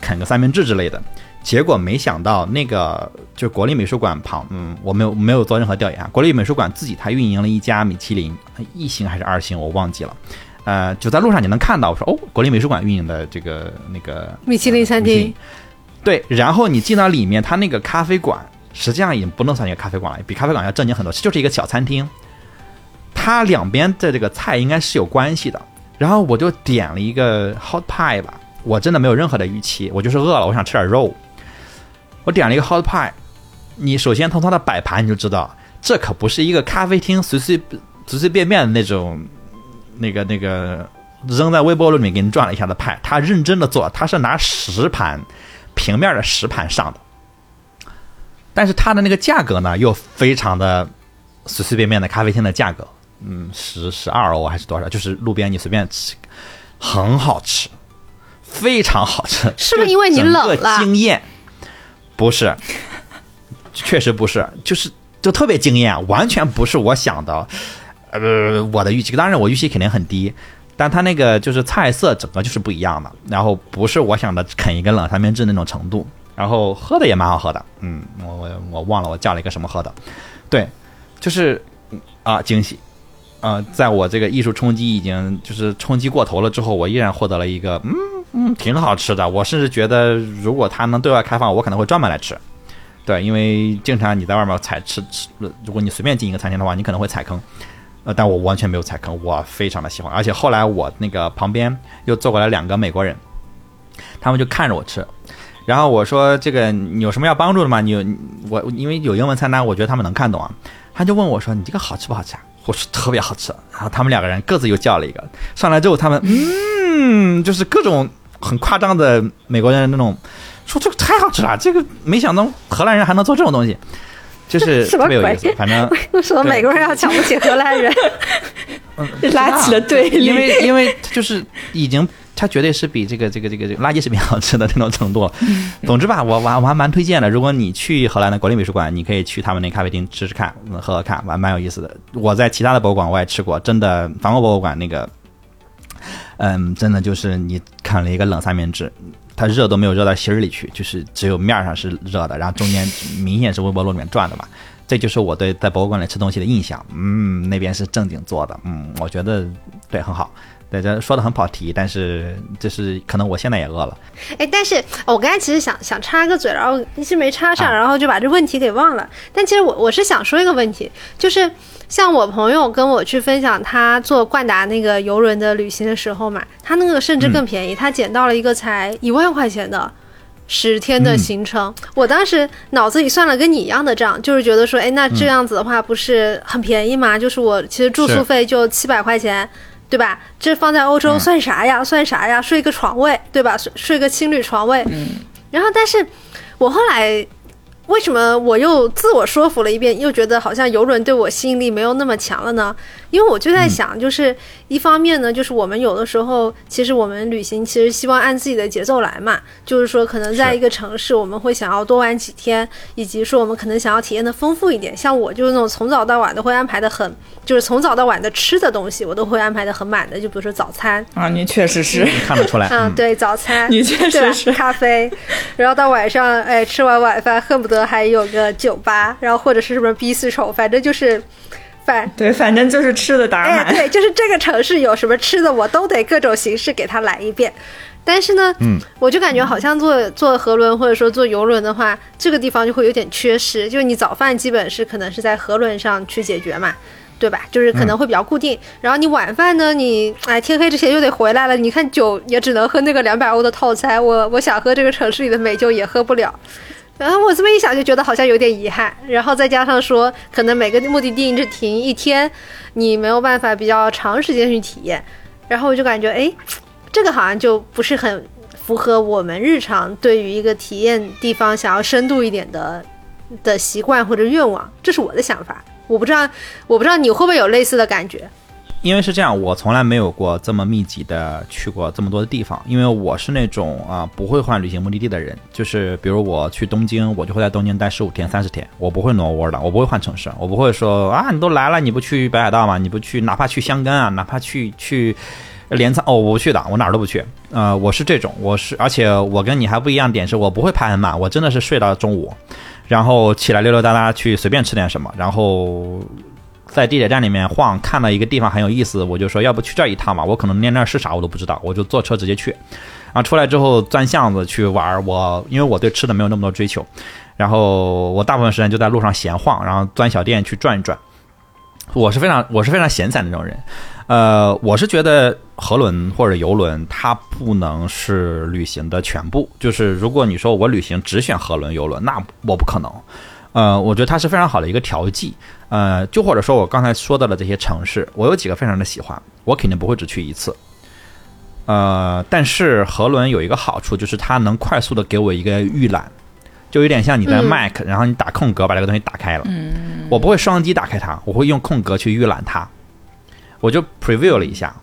啃个三明治之类的。结果没想到，那个就国立美术馆旁，嗯，我没有没有做任何调研啊。国立美术馆自己它运营了一家米其林一星还是二星，我忘记了。呃，就在路上你能看到，我说哦，国立美术馆运营的这个那个米其林餐厅。对，然后你进到里面，它那个咖啡馆实际上已经不能算一个咖啡馆了，比咖啡馆要正经很多，就是一个小餐厅。它两边的这个菜应该是有关系的。然后我就点了一个 hot pie 吧，我真的没有任何的预期，我就是饿了，我想吃点肉。我点了一个 hot pie，你首先从它的摆盘你就知道，这可不是一个咖啡厅随随随随便便的那种，那个那个扔在微波炉里面给你转了一下的派，他认真的做，他是拿石盘平面的石盘上的，但是它的那个价格呢又非常的随随便便的咖啡厅的价格，嗯，十十二欧还是多少？就是路边你随便吃，很好吃，非常好吃，是不是因为你冷了？惊艳。不是，确实不是，就是就特别惊艳，完全不是我想的，呃，我的预期。当然，我预期肯定很低，但它那个就是菜色整个就是不一样的，然后不是我想的啃一个冷三明治那种程度，然后喝的也蛮好喝的，嗯，我我我忘了我叫了一个什么喝的，对，就是啊惊喜。呃，在我这个艺术冲击已经就是冲击过头了之后，我依然获得了一个嗯嗯挺好吃的。我甚至觉得，如果它能对外开放，我可能会专门来吃。对，因为经常你在外面踩吃吃，如果你随便进一个餐厅的话，你可能会踩坑。呃，但我完全没有踩坑，我非常的喜欢。而且后来我那个旁边又坐过来两个美国人，他们就看着我吃，然后我说这个你有什么要帮助的吗？你有我因为有英文菜单，我觉得他们能看懂啊。他就问我说你这个好吃不好吃啊？我说特别好吃。然后他们两个人各自又叫了一个，上来之后他们嗯，就是各种很夸张的美国人那种。说这个太好吃了，这个没想到荷兰人还能做这种东西，就是特别有意思。反正为什么美国人要瞧不起荷兰人？拉起了对立，因为因为就是已经，它绝对是比这个这个这个这个垃圾食品好吃的那种程度。总之吧，我我我还蛮推荐的。如果你去荷兰的国立美术馆，你可以去他们那咖啡厅吃吃看，喝喝看，蛮蛮有意思的。我在其他的博物馆我也吃过，真的，法国博物馆那个，嗯，真的就是你啃了一个冷三明治。它热都没有热到心儿里去，就是只有面上是热的，然后中间明显是微波炉里面转的嘛。这就是我对在博物馆里吃东西的印象。嗯，那边是正经做的，嗯，我觉得对很好。对，这说的很跑题，但是就是可能我现在也饿了。哎，但是我刚才其实想想插个嘴，然后一直没插上，然后就把这问题给忘了。但其实我我是想说一个问题，就是。像我朋友跟我去分享他坐冠达那个游轮的旅行的时候嘛，他那个甚至更便宜，他捡到了一个才一万块钱的十天的行程。我当时脑子里算了跟你一样的账，就是觉得说，哎，那这样子的话不是很便宜吗？就是我其实住宿费就七百块钱，对吧？这放在欧洲算啥呀？算啥呀？睡个床位，对吧？睡睡个青旅床位。嗯。然后，但是我后来。为什么我又自我说服了一遍，又觉得好像游轮对我吸引力没有那么强了呢？因为我就在想，就是一方面呢，就是我们有的时候，其实我们旅行其实希望按自己的节奏来嘛，就是说可能在一个城市，我们会想要多玩几天，以及说我们可能想要体验的丰富一点。像我就是那种从早到晚都会安排的很，就是从早到晚的吃的东西我都会安排的很满的。就比如说早餐啊，你确实是看得出来，嗯，对，早餐你确实是咖啡，然后到晚上，哎，吃完晚饭恨不得还有个酒吧，然后或者是什么 B 四丑，反正就是。反对，反正就是吃的打满。对，就是这个城市有什么吃的，我都得各种形式给他来一遍。但是呢，嗯，我就感觉好像坐坐河轮或者说坐游轮的话，这个地方就会有点缺失。就是你早饭基本是可能是在河轮上去解决嘛，对吧？就是可能会比较固定。然后你晚饭呢，你哎天黑之前又得回来了。你看酒也只能喝那个两百欧的套餐，我我想喝这个城市里的美酒也喝不了。然后我这么一想，就觉得好像有点遗憾。然后再加上说，可能每个目的地只停一天，你没有办法比较长时间去体验。然后我就感觉，哎，这个好像就不是很符合我们日常对于一个体验地方想要深度一点的的习惯或者愿望。这是我的想法。我不知道，我不知道你会不会有类似的感觉。因为是这样，我从来没有过这么密集的去过这么多的地方。因为我是那种啊不会换旅行目的地的人，就是比如我去东京，我就会在东京待十五天、三十天，我不会挪窝的，我不会换城市，我不会说啊你都来了，你不去北海道吗？你不去，哪怕去香根啊，哪怕去去镰仓，哦，我不去的，我哪儿都不去。呃，我是这种，我是，而且我跟你还不一样点是，我不会排很满，我真的是睡到中午，然后起来溜溜达达去随便吃点什么，然后。在地铁站里面晃，看到一个地方很有意思，我就说要不去这一趟吧。我可能连那儿是啥我都不知道，我就坐车直接去。然后出来之后钻巷子去玩儿，我因为我对吃的没有那么多追求，然后我大部分时间就在路上闲晃，然后钻小店去转一转。我是非常我是非常闲散的那种人，呃，我是觉得河轮或者游轮它不能是旅行的全部。就是如果你说我旅行只选河轮游轮，那我不可能。呃，我觉得它是非常好的一个调剂。呃，就或者说我刚才说到的这些城市，我有几个非常的喜欢，我肯定不会只去一次。呃，但是河轮有一个好处，就是它能快速的给我一个预览，就有点像你在 Mac，然后你打空格把这个东西打开了。嗯。我不会双击打开它，我会用空格去预览它。我就 preview 了一下，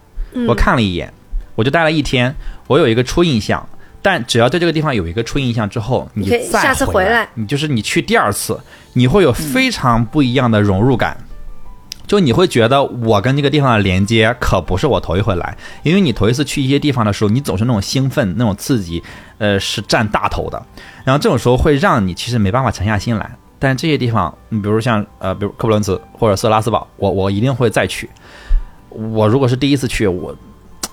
我看了一眼，我就待了一天，我有一个初印象。但只要对这个地方有一个初印象之后，你下次回次来，你就是你去第二次，你会有非常不一样的融入感。就你会觉得我跟这个地方的连接可不是我头一回来，因为你头一次去一些地方的时候，你总是那种兴奋、那种刺激，呃，是占大头的。然后这种时候会让你其实没办法沉下心来。但这些地方，你比如像呃，比如科布伦茨或者色拉斯堡，我我一定会再去。我如果是第一次去，我，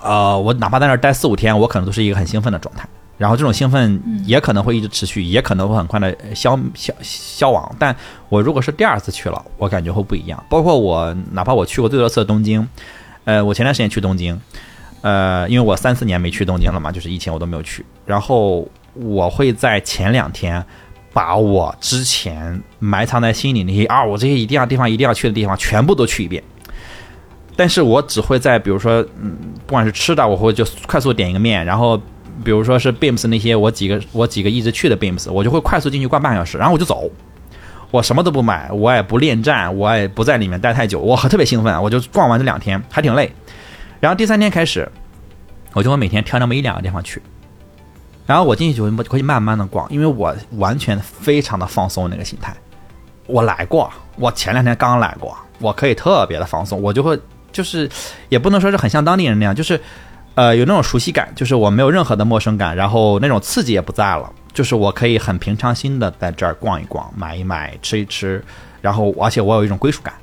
呃，我哪怕在那儿待四五天，我可能都是一个很兴奋的状态。然后这种兴奋也可能会一直持续，也可能会很快的消消消亡。但我如果是第二次去了，我感觉会不一样。包括我哪怕我去过最多次的东京，呃，我前段时间去东京，呃，因为我三四年没去东京了嘛，就是疫情我都没有去。然后我会在前两天把我之前埋藏在心里那些啊，我这些一定要地方一定要去的地方全部都去一遍。但是我只会在比如说，嗯，不管是吃的，我会就快速点一个面，然后。比如说是 Beams 那些我几个我几个一直去的 Beams，我就会快速进去逛半小时，然后我就走，我什么都不买，我也不恋战，我也不在里面待太久，我特别兴奋，我就逛完这两天还挺累，然后第三天开始，我就会每天挑那么一两个地方去，然后我进去就会可以慢慢的逛，因为我完全非常的放松那个心态，我来过，我前两天刚来过，我可以特别的放松，我就会就是也不能说是很像当地人那样，就是。呃，有那种熟悉感，就是我没有任何的陌生感，然后那种刺激也不在了，就是我可以很平常心的在这儿逛一逛、买一买、吃一吃，然后而且我有一种归属感，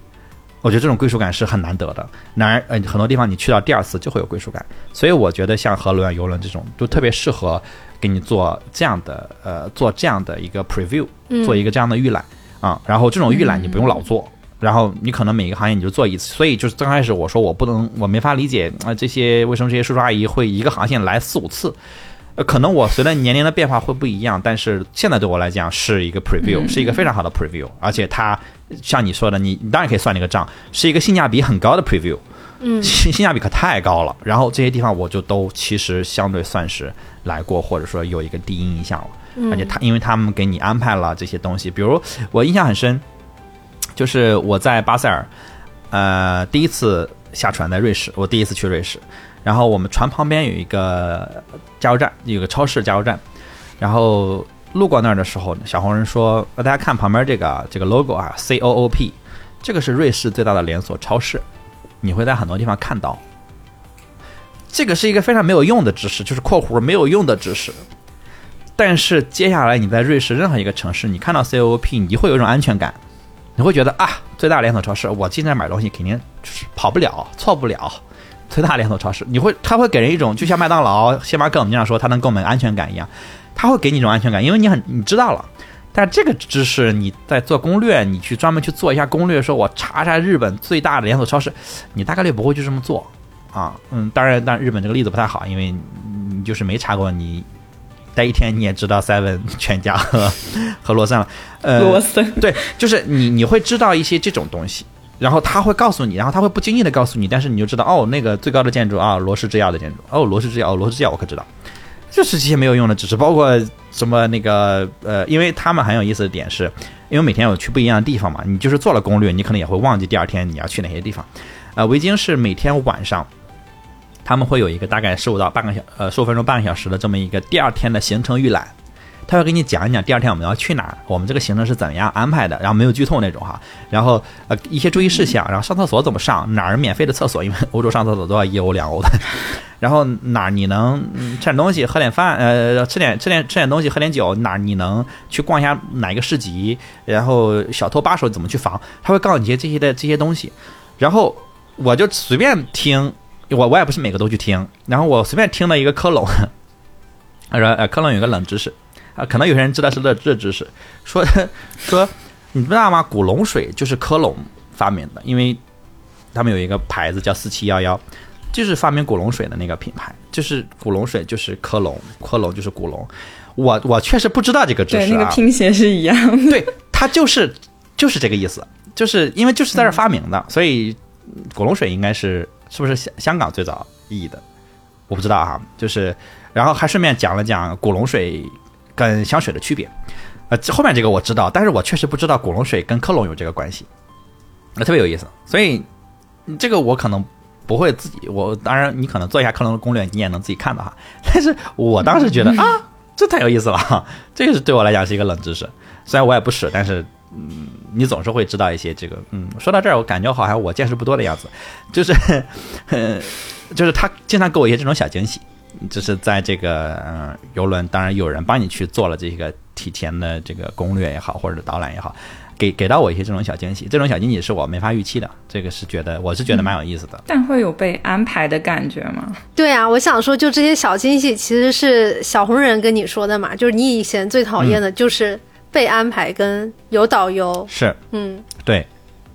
我觉得这种归属感是很难得的。然而，呃，很多地方你去到第二次就会有归属感，所以我觉得像河轮、游轮这种都特别适合给你做这样的，呃，做这样的一个 preview，做一个这样的预览啊。然后这种预览你不用老做。然后你可能每个行业你就做一次，所以就是刚开始我说我不能，我没法理解啊，这些为什么这些叔叔阿姨会一个航线来四五次？呃，可能我随着年龄的变化会不一样，但是现在对我来讲是一个 preview，是一个非常好的 preview，而且它像你说的，你你当然可以算那个账，是一个性价比很高的 preview，嗯，性性价比可太高了。然后这些地方我就都其实相对算是来过，或者说有一个第一印象了，而且他因为他们给你安排了这些东西，比如我印象很深。就是我在巴塞尔，呃，第一次下船在瑞士，我第一次去瑞士，然后我们船旁边有一个加油站，有个超市加油站，然后路过那儿的时候，小红人说：“大家看旁边这个这个 logo 啊，C O O P，这个是瑞士最大的连锁超市，你会在很多地方看到。这个是一个非常没有用的知识，就是括弧没有用的知识。但是接下来你在瑞士任何一个城市，你看到 C O O P，你会有一种安全感。”你会觉得啊，最大连锁超市，我进那买东西肯定就是跑不了、错不了。最大连锁超市，你会，它会给人一种就像麦当劳、星巴克我们经常说它能给我们安全感一样，它会给你一种安全感，因为你很你知道了。但这个知识你在做攻略，你去专门去做一下攻略，说我查查日本最大的连锁超市，你大概率不会就这么做啊。嗯，当然，但日本这个例子不太好，因为你就是没查过你。待一天你也知道 Seven 全家和和罗森了，呃，罗森。对，就是你你会知道一些这种东西，然后他会告诉你，然后他会不经意的告诉你，但是你就知道哦，那个最高的建筑啊，罗氏制药的建筑，哦，罗氏制药，哦，罗氏制药我可知道，就是这些没有用的知识，包括什么那个呃，因为他们很有意思的点是，因为每天有去不一样的地方嘛，你就是做了攻略，你可能也会忘记第二天你要去哪些地方，呃，维京是每天晚上。他们会有一个大概十五到半个小呃十五分钟半个小时的这么一个第二天的行程预览，他会给你讲一讲第二天我们要去哪儿，我们这个行程是怎么样安排的，然后没有剧透那种哈，然后呃一些注意事项，然后上厕所怎么上，哪儿免费的厕所，因为欧洲上厕所都要一欧两欧的，然后哪儿你能吃点东西喝点饭，呃吃点吃点吃点东西喝点酒，哪儿你能去逛一下哪一个市集，然后小偷扒手怎么去防，他会告诉你些这些的这些东西，然后我就随便听。我我也不是每个都去听，然后我随便听了一个科隆，他说呃科隆有个冷知识啊，可能有些人知道是热热知识，说 说你知道吗？古龙水就是科隆发明的，因为他们有一个牌子叫四七幺幺，就是发明古龙水的那个品牌，就是古龙水就是科隆，科隆就是古龙。我我确实不知道这个知识啊，那个拼写是一样，对，它就是就是这个意思，就是因为就是在这发明的，所以古龙水应该是。是不是香香港最早译的？我不知道哈。就是，然后还顺便讲了讲古龙水跟香水的区别。呃，后面这个我知道，但是我确实不知道古龙水跟克隆有这个关系，那特别有意思。所以这个我可能不会自己，我当然你可能做一下克隆的攻略，你也能自己看到哈。但是我当时觉得 啊，这太有意思了，这个是对我来讲是一个冷知识。虽然我也不使，但是嗯，你总是会知道一些这个，嗯，说到这儿，我感觉好像我见识不多的样子，就是，呃，就是他经常给我一些这种小惊喜，就是在这个嗯游轮，当然有人帮你去做了这个提前的这个攻略也好，或者导览也好。给给到我一些这种小惊喜，这种小惊喜是我没法预期的，这个是觉得我是觉得蛮有意思的。但会有被安排的感觉吗？对啊，我想说，就这些小惊喜其实是小红人跟你说的嘛，就是你以前最讨厌的就是被安排跟有导游。是，嗯，对。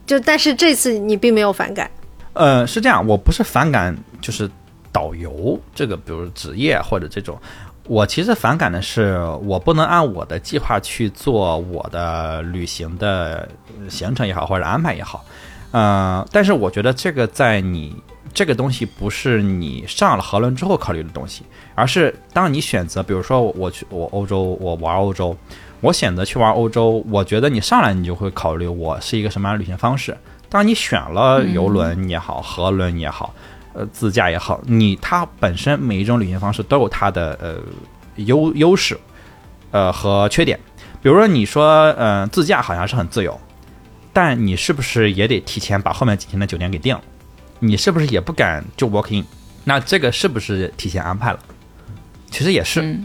就但是这次你并没有反感。呃，是这样，我不是反感，就是导游这个，比如职业或者这种。我其实反感的是，我不能按我的计划去做我的旅行的行程也好，或者安排也好，嗯，但是我觉得这个在你这个东西不是你上了河轮之后考虑的东西，而是当你选择，比如说我去我欧洲，我玩欧洲，我选择去玩欧洲，我觉得你上来你就会考虑我是一个什么样的旅行方式。当你选了游轮也好，河轮也好。呃，自驾也好，你它本身每一种旅行方式都有它的呃优优势，呃和缺点。比如说，你说呃自驾好像是很自由，但你是不是也得提前把后面几天的酒店给定了？你是不是也不敢就 walk in？那这个是不是提前安排了？其实也是。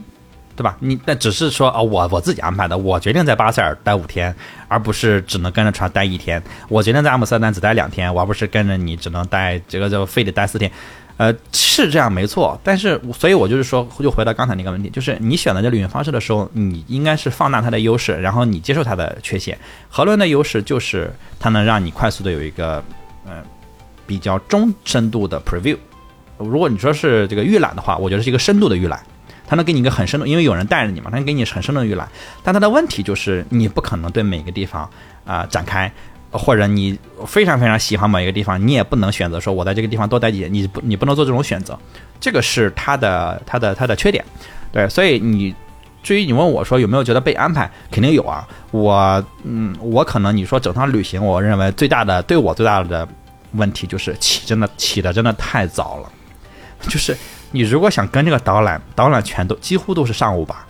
对吧？你那只是说啊，我我自己安排的，我决定在巴塞尔待五天，而不是只能跟着船待一天。我决定在阿姆斯特丹只待两天，我而不是跟着你只能待这个就非得待四天。呃，是这样没错，但是所以我就是说，又回到刚才那个问题，就是你选择这旅行方式的时候，你应该是放大它的优势，然后你接受它的缺陷。河轮的优势就是它能让你快速的有一个嗯比较中深度的 preview。如果你说是这个预览的话，我觉得是一个深度的预览。他能给你一个很深的，因为有人带着你嘛，他能给你很深的预览。但他的问题就是，你不可能对每个地方啊展开，或者你非常非常喜欢某一个地方，你也不能选择说我在这个地方多待几天，你不你不能做这种选择。这个是他的他的他的缺点。对，所以你至于你问我说有没有觉得被安排，肯定有啊。我嗯，我可能你说整趟旅行，我认为最大的对我最大的问题就是起真的起的真的太早了，就是。你如果想跟这个导览，导览全都几乎都是上午吧，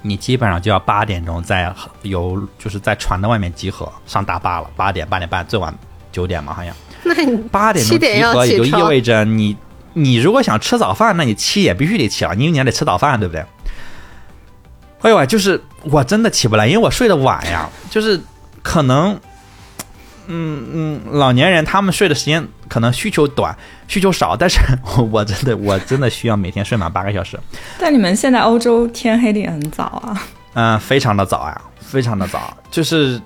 你基本上就要八点钟在有就是在船的外面集合上大巴了，八点八点半最晚九点嘛好像。那你八点钟集合也就意味着你你如果想吃早饭，那你七点必须得起了，因为你还得吃早饭，对不对？哎呦，就是我真的起不来，因为我睡得晚呀，就是可能。嗯嗯，老年人他们睡的时间可能需求短，需求少，但是 我真的我真的需要每天睡满八个小时。但你们现在欧洲天黑的也很早啊？嗯，非常的早啊，非常的早。就是，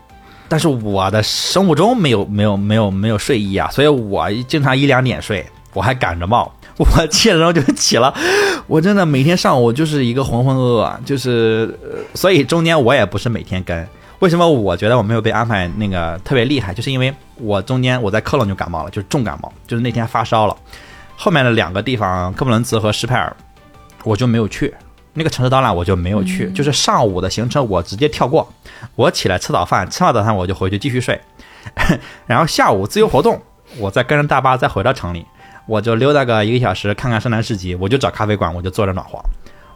但是我的生物钟没有没有没有没有睡意啊，所以我经常一两点睡，我还赶着冒，我七点钟就起了。我真的每天上午就是一个浑浑噩噩，就是，所以中间我也不是每天跟。为什么我觉得我没有被安排那个特别厉害？就是因为我中间我在科隆就感冒了，就是重感冒，就是那天发烧了。后面的两个地方，科布伦茨和施派尔，我就没有去。那个城市导览我就没有去，就是上午的行程我直接跳过。我起来吃早饭，吃完早饭我就回去继续睡。然后下午自由活动，我再跟着大巴再回到城里，我就溜达个一个小时，看看圣诞市集，我就找咖啡馆，我就坐着暖和。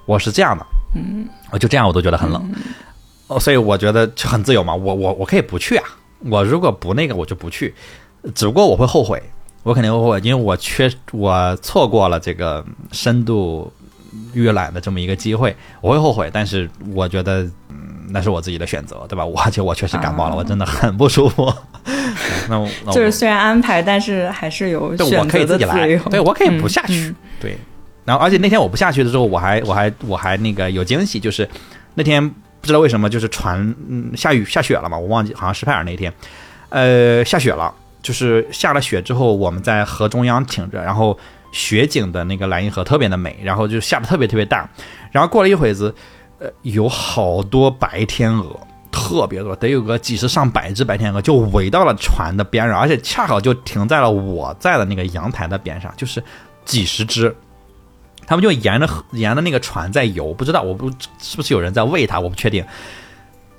我是这样的，嗯，我就这样我都觉得很冷。哦，所以我觉得就很自由嘛，我我我可以不去啊，我如果不那个我就不去，只不过我会后悔，我肯定会后悔，因为我缺我错过了这个深度预览的这么一个机会，我会后悔，但是我觉得嗯那是我自己的选择，对吧？我 而且我确实感冒了，我真的很不舒服。那我就是虽然安排，但是还是有选择的自由，对我可以不下去，对。然后而且那天我不下去的时候，我还我还我还那个有惊喜，就是那天。不知道为什么，就是船嗯下雨下雪了嘛，我忘记好像是派尔那天，呃下雪了，就是下了雪之后，我们在河中央停着，然后雪景的那个莱茵河特别的美，然后就下的特别特别大，然后过了一会子，呃有好多白天鹅，特别多，得有个几十上百只白天鹅就围到了船的边上，而且恰好就停在了我在的那个阳台的边上，就是几十只。他们就沿着沿着那个船在游，不知道我不是不是有人在喂它，我不确定。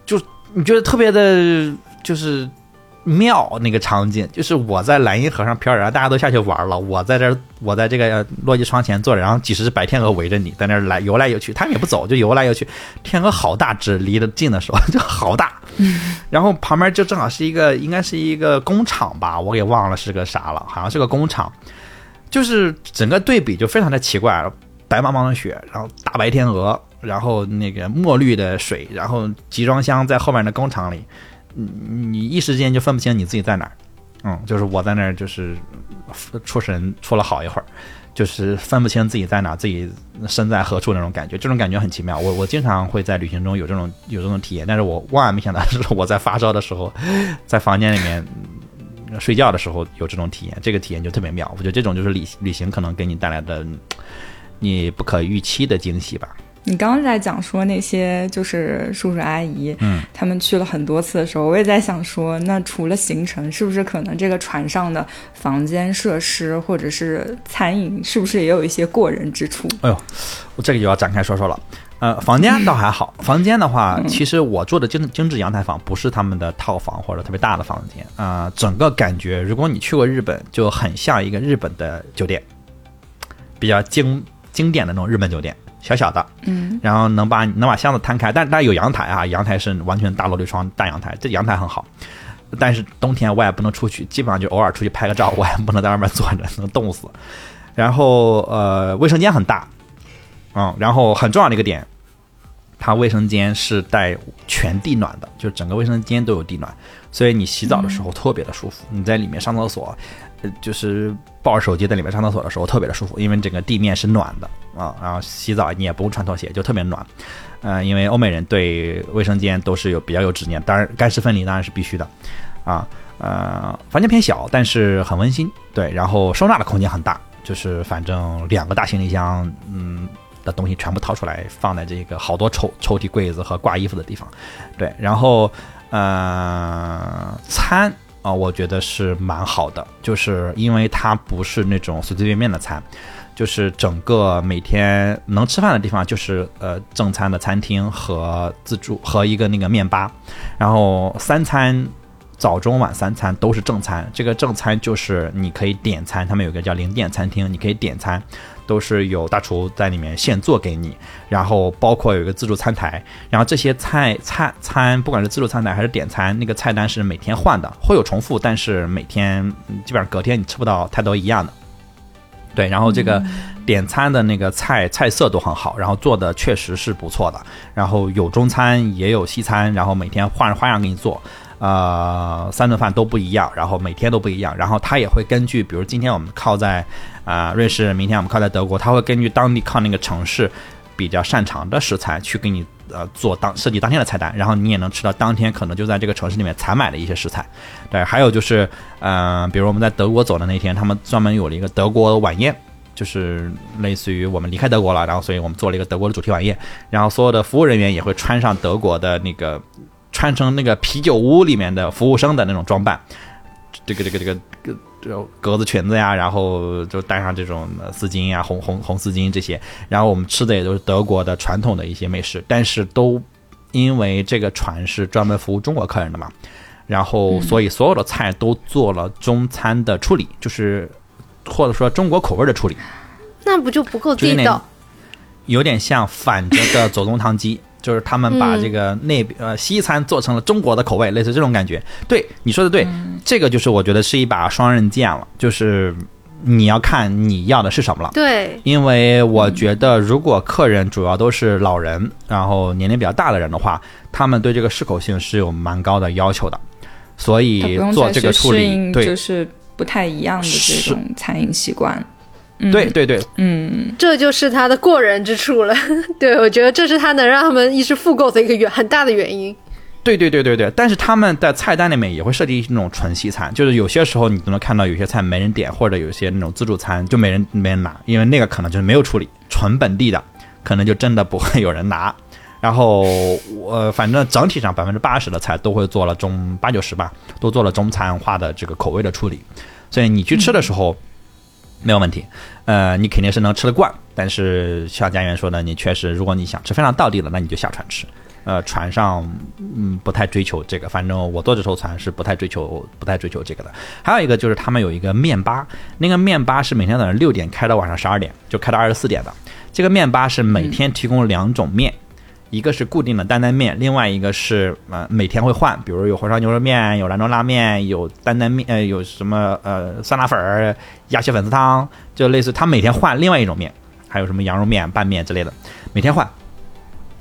就你觉得特别的，就是妙那个场景，就是我在莱茵河上漂着，然后大家都下去玩了，我在这，我在这个落地窗前坐着，然后几十只白天鹅围着你在那来游来游去，它们也不走，就游来游去。天鹅好大只，离得近的时候 就好大，然后旁边就正好是一个，应该是一个工厂吧，我给忘了是个啥了，好像是个工厂。就是整个对比就非常的奇怪，白茫茫的雪，然后大白天鹅，然后那个墨绿的水，然后集装箱在后面的工厂里，你你一时间就分不清你自己在哪儿。嗯，就是我在那儿就是出神出了好一会儿。就是分不清自己在哪，自己身在何处那种感觉，这种感觉很奇妙。我我经常会在旅行中有这种有这种体验，但是我万万没想到是我在发烧的时候，在房间里面睡觉的时候有这种体验，这个体验就特别妙。我觉得这种就是旅旅行可能给你带来的你不可预期的惊喜吧。你刚刚在讲说那些就是叔叔阿姨，嗯，他们去了很多次的时候，我也在想说，那除了行程，是不是可能这个船上的房间设施或者是餐饮，是不是也有一些过人之处？哎呦，我这个就要展开说说了。呃，房间倒还好，房间的话，其实我住的精精致阳台房不是他们的套房或者特别大的房间啊，整个感觉，如果你去过日本，就很像一个日本的酒店，比较经经典的那种日本酒店。小小的，嗯，然后能把能把箱子摊开，但但有阳台啊，阳台是完全大落地窗大阳台，这阳台很好。但是冬天我也不能出去，基本上就偶尔出去拍个照，我也不能在外面坐着，能冻死。然后呃，卫生间很大，嗯，然后很重要的一个点，它卫生间是带全地暖的，就整个卫生间都有地暖，所以你洗澡的时候特别的舒服。你在里面上厕所。就是抱着手机在里面上厕所的时候特别的舒服，因为整个地面是暖的啊，然后洗澡你也不用穿拖鞋，就特别暖。嗯，因为欧美人对卫生间都是有比较有执念，当然干湿分离当然是必须的啊。呃，房间偏小，但是很温馨。对，然后收纳的空间很大，就是反正两个大行李箱，嗯，的东西全部掏出来放在这个好多抽抽屉柜子和挂衣服的地方。对，然后呃，餐。啊，我觉得是蛮好的，就是因为它不是那种随随便便的餐，就是整个每天能吃饭的地方就是呃正餐的餐厅和自助和一个那个面吧，然后三餐早中晚三餐都是正餐，这个正餐就是你可以点餐，他们有个叫零点餐厅，你可以点餐。都是有大厨在里面现做给你，然后包括有一个自助餐台，然后这些菜菜餐，不管是自助餐台还是点餐，那个菜单是每天换的，会有重复，但是每天基本上隔天你吃不到太多一样的。对，然后这个点餐的那个菜菜色都很好，然后做的确实是不错的，然后有中餐也有西餐，然后每天换着花样给你做。呃，三顿饭都不一样，然后每天都不一样，然后他也会根据，比如今天我们靠在啊瑞士，明天我们靠在德国，他会根据当地靠那个城市比较擅长的食材去给你呃做当设计当天的菜单，然后你也能吃到当天可能就在这个城市里面采买的一些食材。对，还有就是，嗯，比如我们在德国走的那天，他们专门有了一个德国晚宴，就是类似于我们离开德国了，然后所以我们做了一个德国的主题晚宴，然后所有的服务人员也会穿上德国的那个。穿成那个啤酒屋里面的服务生的那种装扮，这个这个这个格格子裙子呀，然后就戴上这种丝巾呀，红红红丝巾这些，然后我们吃的也都是德国的传统的一些美食，但是都因为这个船是专门服务中国客人的嘛，然后所以所有的菜都做了中餐的处理，就是或者说中国口味的处理，那不就不够地道？有点像反着的左宗棠鸡。就是他们把这个那呃西餐做成了中国的口味，类似这种感觉。对你说的对，这个就是我觉得是一把双刃剑了。就是你要看你要的是什么了。对，因为我觉得如果客人主要都是老人，然后年龄比较大的人的话，他们对这个适口性是有蛮高的要求的，所以做这个处理，对，就是不太一样的这种餐饮习惯。对对对，嗯，这就是他的过人之处了。对，我觉得这是他能让他们一直复购的一个原很大的原因。对对对对对，但是他们在菜单里面也会设计那种纯西餐，就是有些时候你都能看到有些菜没人点，或者有些那种自助餐就没人没人拿，因为那个可能就是没有处理，纯本地的，可能就真的不会有人拿。然后我反正整体上百分之八十的菜都会做了中八九十吧，都做了中餐化的这个口味的处理，所以你去吃的时候。没有问题，呃，你肯定是能吃得惯，但是像家园说的，你确实，如果你想吃非常道地的，那你就下船吃。呃，船上嗯不太追求这个，反正我坐这艘船是不太追求不太追求这个的。还有一个就是他们有一个面吧，那个面吧是每天早上六点开到晚上十二点，就开到二十四点的。这个面吧是每天提供两种面，一个是固定的担担面，另外一个是呃每天会换，比如有红烧牛肉面，有兰州拉面，有担担面，呃有什么呃酸辣粉儿、鸭血粉丝汤，就类似他每天换另外一种面，还有什么羊肉面、拌面之类的，每天换。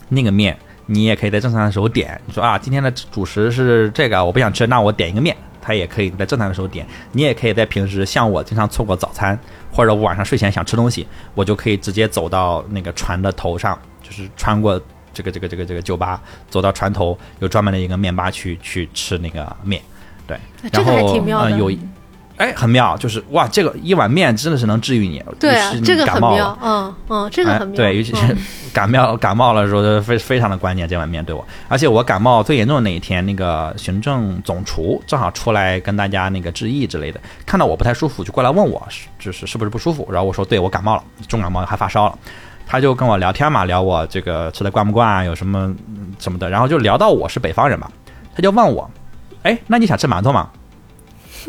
那个面你也可以在正常的时候点，你说啊今天的主食是这个，我不想吃，那我点一个面，他也可以在正常的时候点。你也可以在平时像我经常错过早餐，或者我晚上睡前想吃东西，我就可以直接走到那个船的头上，就是穿过这个这个这个这个酒吧，走到船头有专门的一个面吧区去吃那个面。对，这个还然后挺妙的呃有。哎，很妙，就是哇，这个一碗面真的是能治愈你。对啊这个很妙，嗯嗯，这个哎很妙。对，尤其是嗯感冒 感冒了的时候，非非常的关键这碗面对我。而且我感冒最严重的那一天，那个行政总厨正好出来跟大家那个致意之类的，看到我不太舒服，就过来问我是就是是不是不舒服。然后我说对我感冒了，重感冒还发烧了。他就跟我聊天嘛，聊我这个吃的惯不惯啊，有什么什么的，然后就聊到我是北方人嘛，他就问我，哎，那你想吃馒头吗？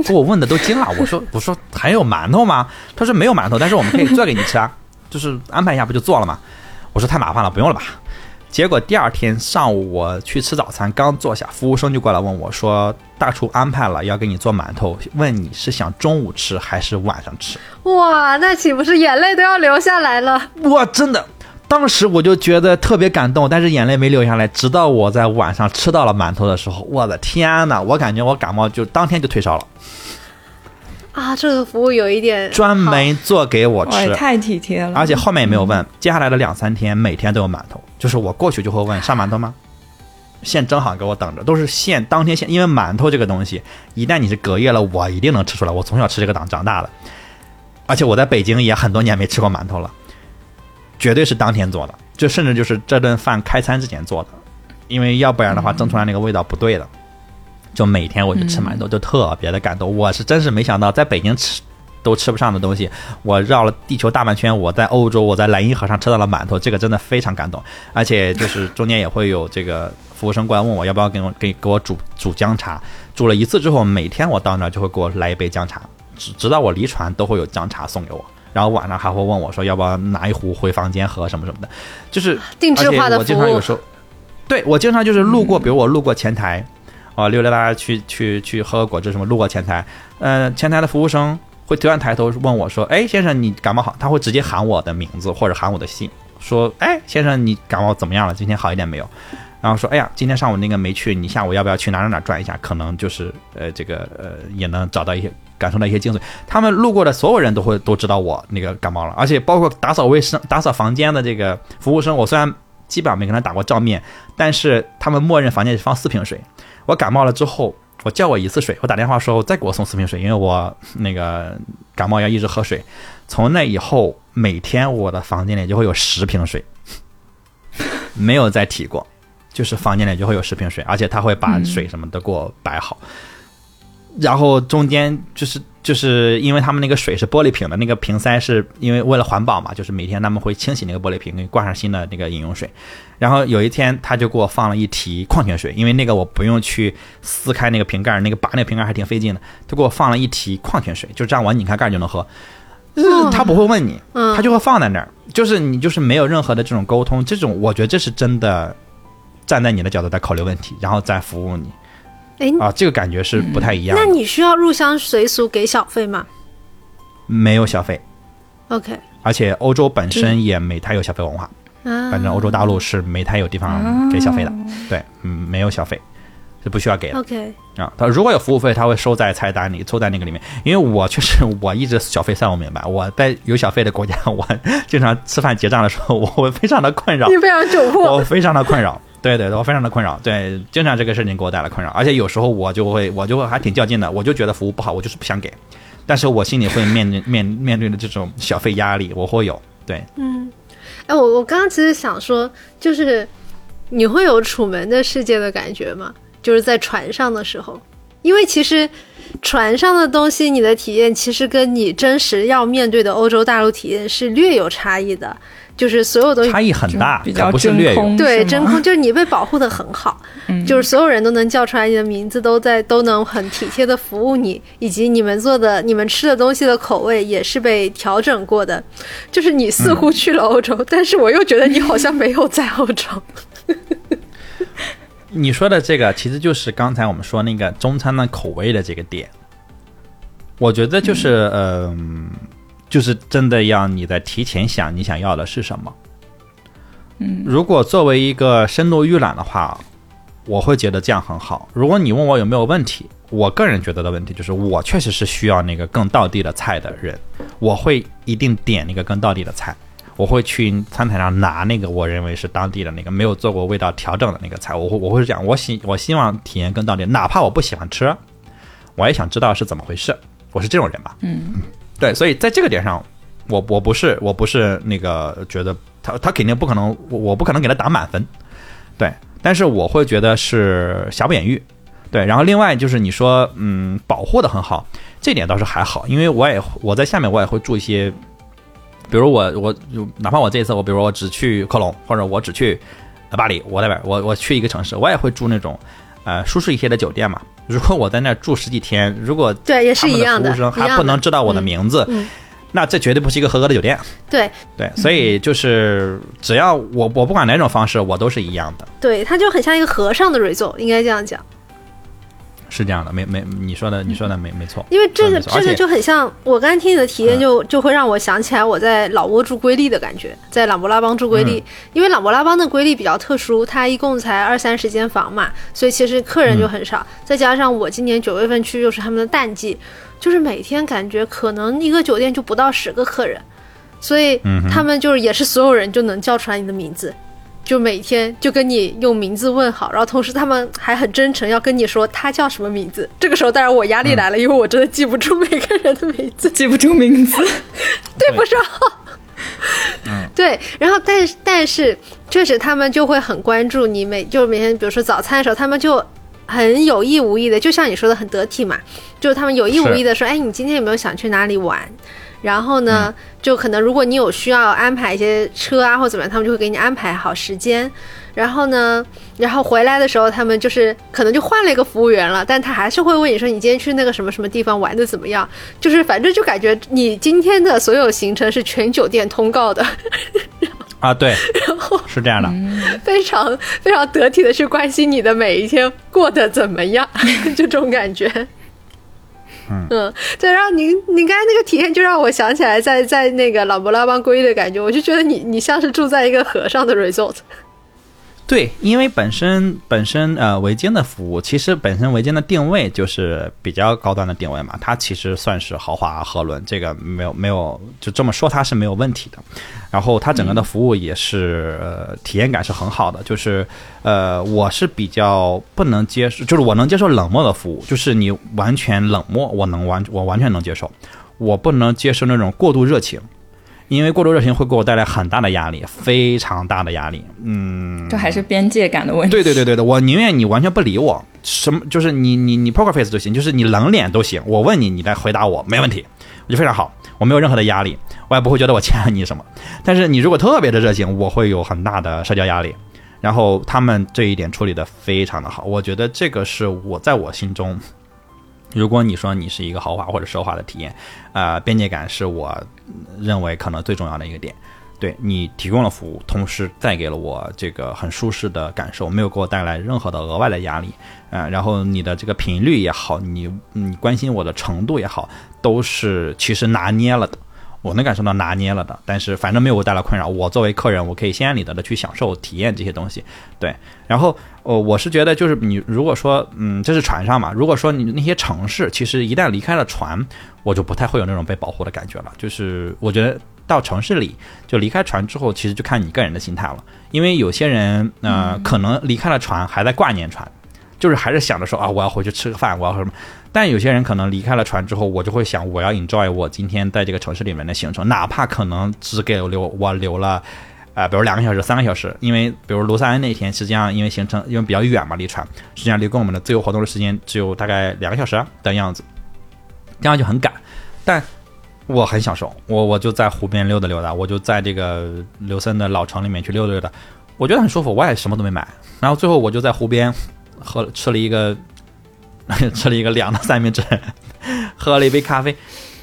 给我问的都惊了，我说我说还有馒头吗？他说没有馒头，但是我们可以做给你吃啊，就是安排一下不就做了吗？我说太麻烦了，不用了吧。结果第二天上午我去吃早餐，刚坐下，服务生就过来问我说：“大厨安排了要给你做馒头，问你是想中午吃还是晚上吃哇，那岂不是眼泪都要流下来了？？”哇，真的，当时我就觉得特别感动，但是眼泪没流下来。直到我在晚上吃到了馒头的时候，我的天呐，我感觉我感冒就当天就退烧了，啊，这个服务有一点专门做给我吃。太体贴了。而且后面也没有问，接下来的两三天每天都有馒头，就是我过去就会问上馒头吗？现蒸好给我等着，都是现当天现，因为馒头这个东西，一旦你是隔夜了，我一定能吃出来。我从小吃这个长长大的，而且我在北京也很多年没吃过馒头了，绝对是当天做的，就甚至就是这顿饭开餐之前做的，因为要不然的话蒸出来那个味道不对的。就每天我就吃馒头，就特别的感动。我是真是没想到，在北京吃都吃不上的东西，我绕了地球大半圈，我在欧洲，我在莱茵河上吃到了馒头，这个真的非常感动。而且就是中间也会有这个服务生过来问我要不要给我给给我煮煮姜茶，煮了一次之后，每天我到那儿就会给我来一杯姜茶，直直到我离船都会有姜茶送给我。然后晚上还会问我说要不要拿一壶回房间喝什么什么的，就是定制化的我经常有时候，对我经常就是路过，比如我路过前台，啊、溜溜达达去去去喝个果汁什么，路过前台，呃，前台的服务生会突然抬头问我说：“哎，先生，你感冒好？”他会直接喊我的名字或者喊我的姓，说：“哎，先生，你感冒怎么样了？今天好一点没有？”然后说：“哎呀，今天上午那个没去，你下午要不要去哪哪哪转一下？可能就是呃这个呃也能找到一些感受到一些精髓。他们路过的所有人都会都知道我那个感冒了，而且包括打扫卫生、打扫房间的这个服务生，我虽然基本上没跟他打过照面，但是他们默认房间里放四瓶水。我感冒了之后，我叫我一次水，我打电话说再给我送四瓶水，因为我那个感冒要一直喝水。从那以后，每天我的房间里就会有十瓶水，没有再提过，就是房间里就会有十瓶水，而且他会把水什么的给我摆好。然后中间就是就是因为他们那个水是玻璃瓶的，那个瓶塞是因为为了环保嘛，就是每天他们会清洗那个玻璃瓶，给你灌上新的那个饮用水。然后有一天他就给我放了一提矿泉水，因为那个我不用去撕开那个瓶盖，那个拔那个瓶盖还挺费劲的，他给我放了一提矿泉水，就这样我拧开盖就能喝。就是他不会问你，嗯他就会放在那儿，就是你就是没有任何的这种沟通，这种我觉得这是真的站在你的角度在考虑问题，然后再服务你哎，啊，这个感觉是不太一样的。那你需要入乡随俗给小费吗没有小费，？OK，而且欧洲本身也没太有小费文化，啊，反正欧洲大陆是没太有地方给小费的，对，嗯，没有小费是不需要给的 OK，啊。他如果有服务费，他会收在菜单里，收在那个里面。因为我确实我一直小费算不明白，我在有小费的国家，我经常吃饭结账的时候，我会非常的困扰，你非常窘迫我。非常的困扰。对对，我非常的困扰，对，经常这个事情给我带来困扰，而且有时候我就会，我就会还挺较劲的，我就觉得服务不好，我就是不想给，但是我心里会面临面面对的这种小费压力，我会有，对，嗯，哎，我我刚刚其实想说，就是你会有楚门的世界的感觉吗？就是在船上的时候，因为其实船上的东西，你的体验其实跟你真实要面对的欧洲大陆体验是略有差异的，就是所有东西差异很大，比较不是略有。真空，对真空，就是你被保护的很好，嗯就是所有人都能叫出来你的名字，都在都能很体贴的服务你，以及你们做的、你们吃的东西的口味也是被调整过的。就是你似乎去了欧洲，但是我又觉得你好像没有在欧洲。你说的这个其实就是刚才我们说那个中餐的口味的这个点，我觉得就是嗯、就是真的要你在提前想你想要的是什么。嗯，如果作为一个深度预览的话，我会觉得这样很好。如果你问我有没有问题，我个人觉得的问题就是，我确实是需要那个更到地的菜的人，我会一定点那个更到地的菜。我会去餐台上拿那个我认为是当地的那个没有做过味道调整的那个菜，我会我会是这样，我希我希望体验更到地，哪怕我不喜欢吃，我也想知道是怎么回事。我是这种人吧，嗯，对，所以在这个点上，我我不是我不是那个觉得他他肯定不可能，我我不可能给他打满分，对，但是我会觉得是瑕不掩瑜，对，然后另外就是你说嗯保护的很好，这点倒是还好，因为我也我在下面我也会住一些。比如我我就哪怕我这一次我比如我只去科隆或者我只去巴黎，我那边我我去一个城市，我也会住那种呃舒适一些的酒店嘛。如果我在那儿住十几天，如果对，也是一样的，服务生还不能知道我的嗯名字，嗯那这绝对不是一个合格的酒店。对对，所以就是只要我我不管哪种方式，我都是一样的，对，它就很像一个和尚的 resort，应该这样讲。是这样的。没没你说的你说的没没错，因为这个这个就很像我刚才听你的体验嗯就，就会让我想起来我在老挝住瑰丽的感觉，在朗勃拉邦住瑰丽，嗯因为朗勃拉邦的瑰丽比较特殊，它一共才二三十间房嘛，所以其实客人就很少，再加上我今年九月份去又是他们的淡季，就是每天感觉可能一个酒店就不到十个客人，所以他们就是也是所有人就能叫出来你的名字。就每天就跟你用名字问好，然后同时他们还很真诚，要跟你说他叫什么名字。这个时候当然我压力来了，因为我真的记不住每个人的名字，记不住名字。对不上。对，然后但是但是确实他们就会很关注你每就是每天比如说早餐的时候，他们就很有意无意的，就像你说的很得体嘛，就是他们有意无意的说，哎，你今天有没有想去哪里玩？然后呢，就可能如果你有需要安排一些车啊或怎么样，他们就会给你安排好时间。然后呢，然后回来的时候，他们就是可能就换了一个服务员了，但他还是会问你说你今天去那个什么什么地方玩的怎么样？就是反正就感觉你今天的所有行程是全酒店通告的，啊，对，然后是这样的。非常非常得体的去关心你的每一天过得怎么样，就这种感觉。嗯对，然后您，您刚才那个体验就让我想起来在在那个朗勃拉邦归的感觉，我就觉得你你像是住在一个和尚的 resort。对，因为本身本身呃维间的服务，其实本身维间的定位就是比较高端的定位嘛，它其实算是豪华和轮，这个没有没有就这么说它是没有问题的。然后它整个的服务也是、呃体验感是很好的，就是呃我是比较不能接受，就是我能接受冷漠的服务，就是你完全冷漠，我能完我完全能接受，我不能接受那种过度热情。因为过度热情会给我带来很大的压力，非常大的压力。嗯，这还是边界感的问题。对对对对的，我宁愿你完全不理我，什么就是你你你 poker face 就行，就是你冷脸都行。我问你，你来回答我，没问题，我就非常好，我没有任何的压力，我也不会觉得我欠了你什么。但是你如果特别的热情，我会有很大的社交压力。然后他们这一点处理的非常的好，我觉得这个是我在我心中，如果你说你是一个豪华或者奢华的体验，呃，边界感是我认为可能最重要的一个点。对你提供了服务，同时带给了我这个很舒适的感受，没有给我带来任何的额外的压力，啊、然后你的这个频率也好，你你关心我的程度也好，都是其实拿捏了的，我能感受到拿捏了的，但是反正没有我带来困扰，我作为客人，我可以心安理得的去享受体验这些东西，对，然后呃，我是觉得就是你如果说嗯，这是船上嘛，如果说你那些城市，其实一旦离开了船，我就不太会有那种被保护的感觉了，就是我觉得。到城市里，就离开船之后，其实就看你个人的心态了。因为有些人，呃，可能离开了船，还在挂念船，就是还是想着说啊，我要回去吃个饭，我要什么。但有些人可能离开了船之后，我就会想，我要 enjoy 我今天在这个城市里面的行程，哪怕可能只给我留我留了，呃，比如两个小时、三个小时，因为比如卢塞恩那天，实际上因为行程因为比较远嘛，离船，实际上离跟我们的自由活动的时间只有大概两个小时的样子，这样就很赶，但。我很享受，我我就在湖边溜达溜达，我就在这个刘森的老城里面去溜达溜达，我觉得很舒服，我也什么都没买。然后最后我就在湖边喝吃了一个 吃了一个凉的三明治，喝了一杯咖啡，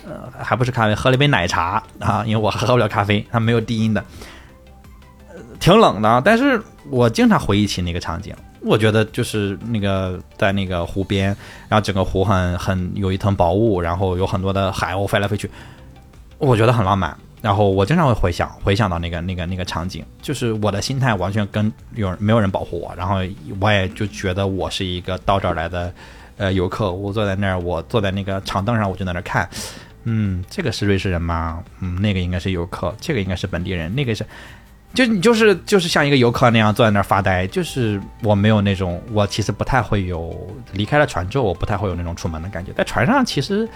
呃，还不是咖啡，喝了一杯奶茶啊，因为我喝不了咖啡，它没有低音的，呃挺冷的，但是我经常回忆起那个场景，我觉得就是那个在那个湖边，然后整个湖很很有一层薄雾，然后有很多的海鸥飞来飞去，我觉得很浪漫。然后我经常会回想回想到那个那个那个场景，就是我的心态完全跟有没有人保护我，然后我也就觉得我是一个到这儿来的呃游客，我坐在那儿，我坐在那个长凳上，我就在那儿看，嗯，这个是瑞士人吗？嗯，那个应该是游客，这个应该是本地人，那个是，就你就是就是像一个游客那样坐在那儿发呆，就是我没有那种，我其实不太会有离开了船之后，我不太会有那种出门的感觉，在船上其实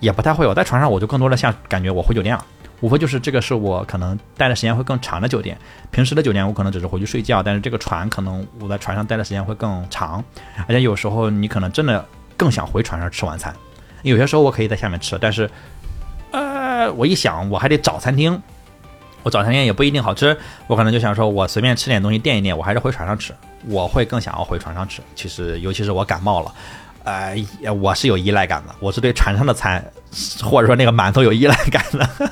也不太会有，在船上我就更多的像感觉我回酒店了。无非就是这个是我可能待的时间会更长的酒店，平时的酒店我可能只是回去睡觉，但是这个船可能我在船上待的时间会更长，而且有时候你可能真的更想回船上吃晚餐，有些时候我可以在下面吃，但是，呃，我一想我还得找餐厅，我找餐厅也不一定好吃，我可能就想说我随便吃点东西垫一垫，我还是回船上吃，我会更想要回船上吃。其实尤其是我感冒了，呃，我是有依赖感的，我是对船上的餐或者说那个馒头有依赖感的。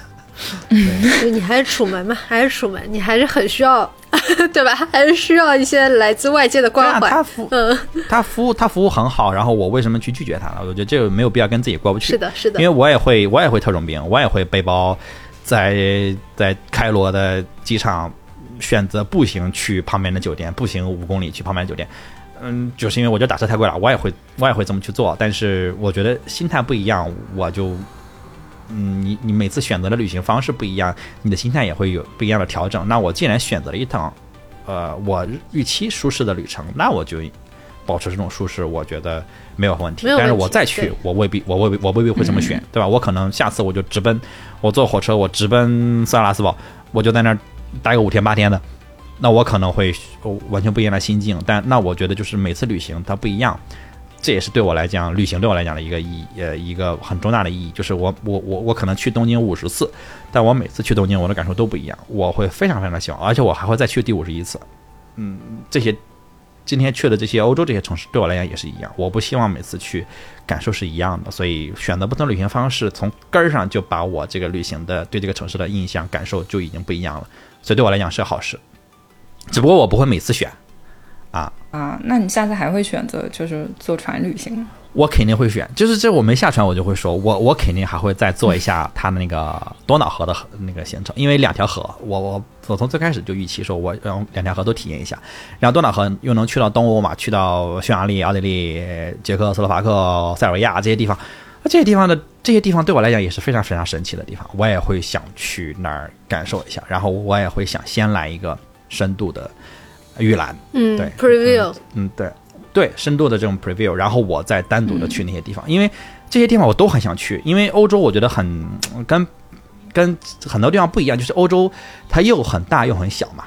对，你还是楚门嘛，还是楚门，你还是很需要，对吧？还是需要一些来自外界的关怀。他服，嗯，他服务，他服务很好。然后我为什么去拒绝他了？我觉得这个没有必要跟自己过不去。是的，是的。因为我也会，我也会特种兵，我也会背包，在在开罗的机场选择步行去旁边的酒店，步行五公里去旁边的酒店。嗯，就是因为我觉得打车太贵了，我也会，我也会这么去做。但是我觉得心态不一样，我就。嗯，你你每次选择的旅行方式不一样，你的心态也会有不一样的调整。那我既然选择了一趟，呃，我预期舒适的旅程，那我就保持这种舒适，我觉得没有问题。但是我再去，我未必，我未必，我未必会这么选，对吧？我可能下次我就直奔，我坐火车，我直奔塞拉斯堡，我就在那儿待个五天八天的，那我可能会完全不一样的心境。但那我觉得就是每次旅行它不一样。这也是对我来讲，旅行对我来讲的一个意义，呃，一个很重大的意义，就是我，我，我，我可能去东京五十次，但我每次去东京，我的感受都不一样，我会非常非常的喜欢，而且我还会再去第五十一次。嗯，这些今天去的这些欧洲这些城市，对我来讲也是一样，我不希望每次去感受是一样的，所以选择不同旅行方式，从根儿上就把我这个旅行的对这个城市的印象感受就已经不一样了，所以对我来讲是好事，只不过我不会每次选。啊啊！那你下次还会选择就是坐船旅行？我肯定会选，就是这我没下船，我就会说，我我肯定还会再做一下它的那个多瑙河的那个行程，因为两条河，我我我从最开始就预期说，我让两条河都体验一下，然后多瑙河又能去到东欧嘛，去到匈牙利、奥地利、捷克斯洛伐克、塞尔维亚这些地方，这些地方的这些地方对我来讲也是非常非常神奇的地方，我也会想去那儿感受一下，然后我也会想先来一个深度的。预览，嗯，对，preview，嗯，对，对，深度的这种 preview，然后我再单独的去那些地方，因为这些地方我都很想去，因为欧洲我觉得很跟跟很多地方不一样，就是欧洲它又很大又很小嘛。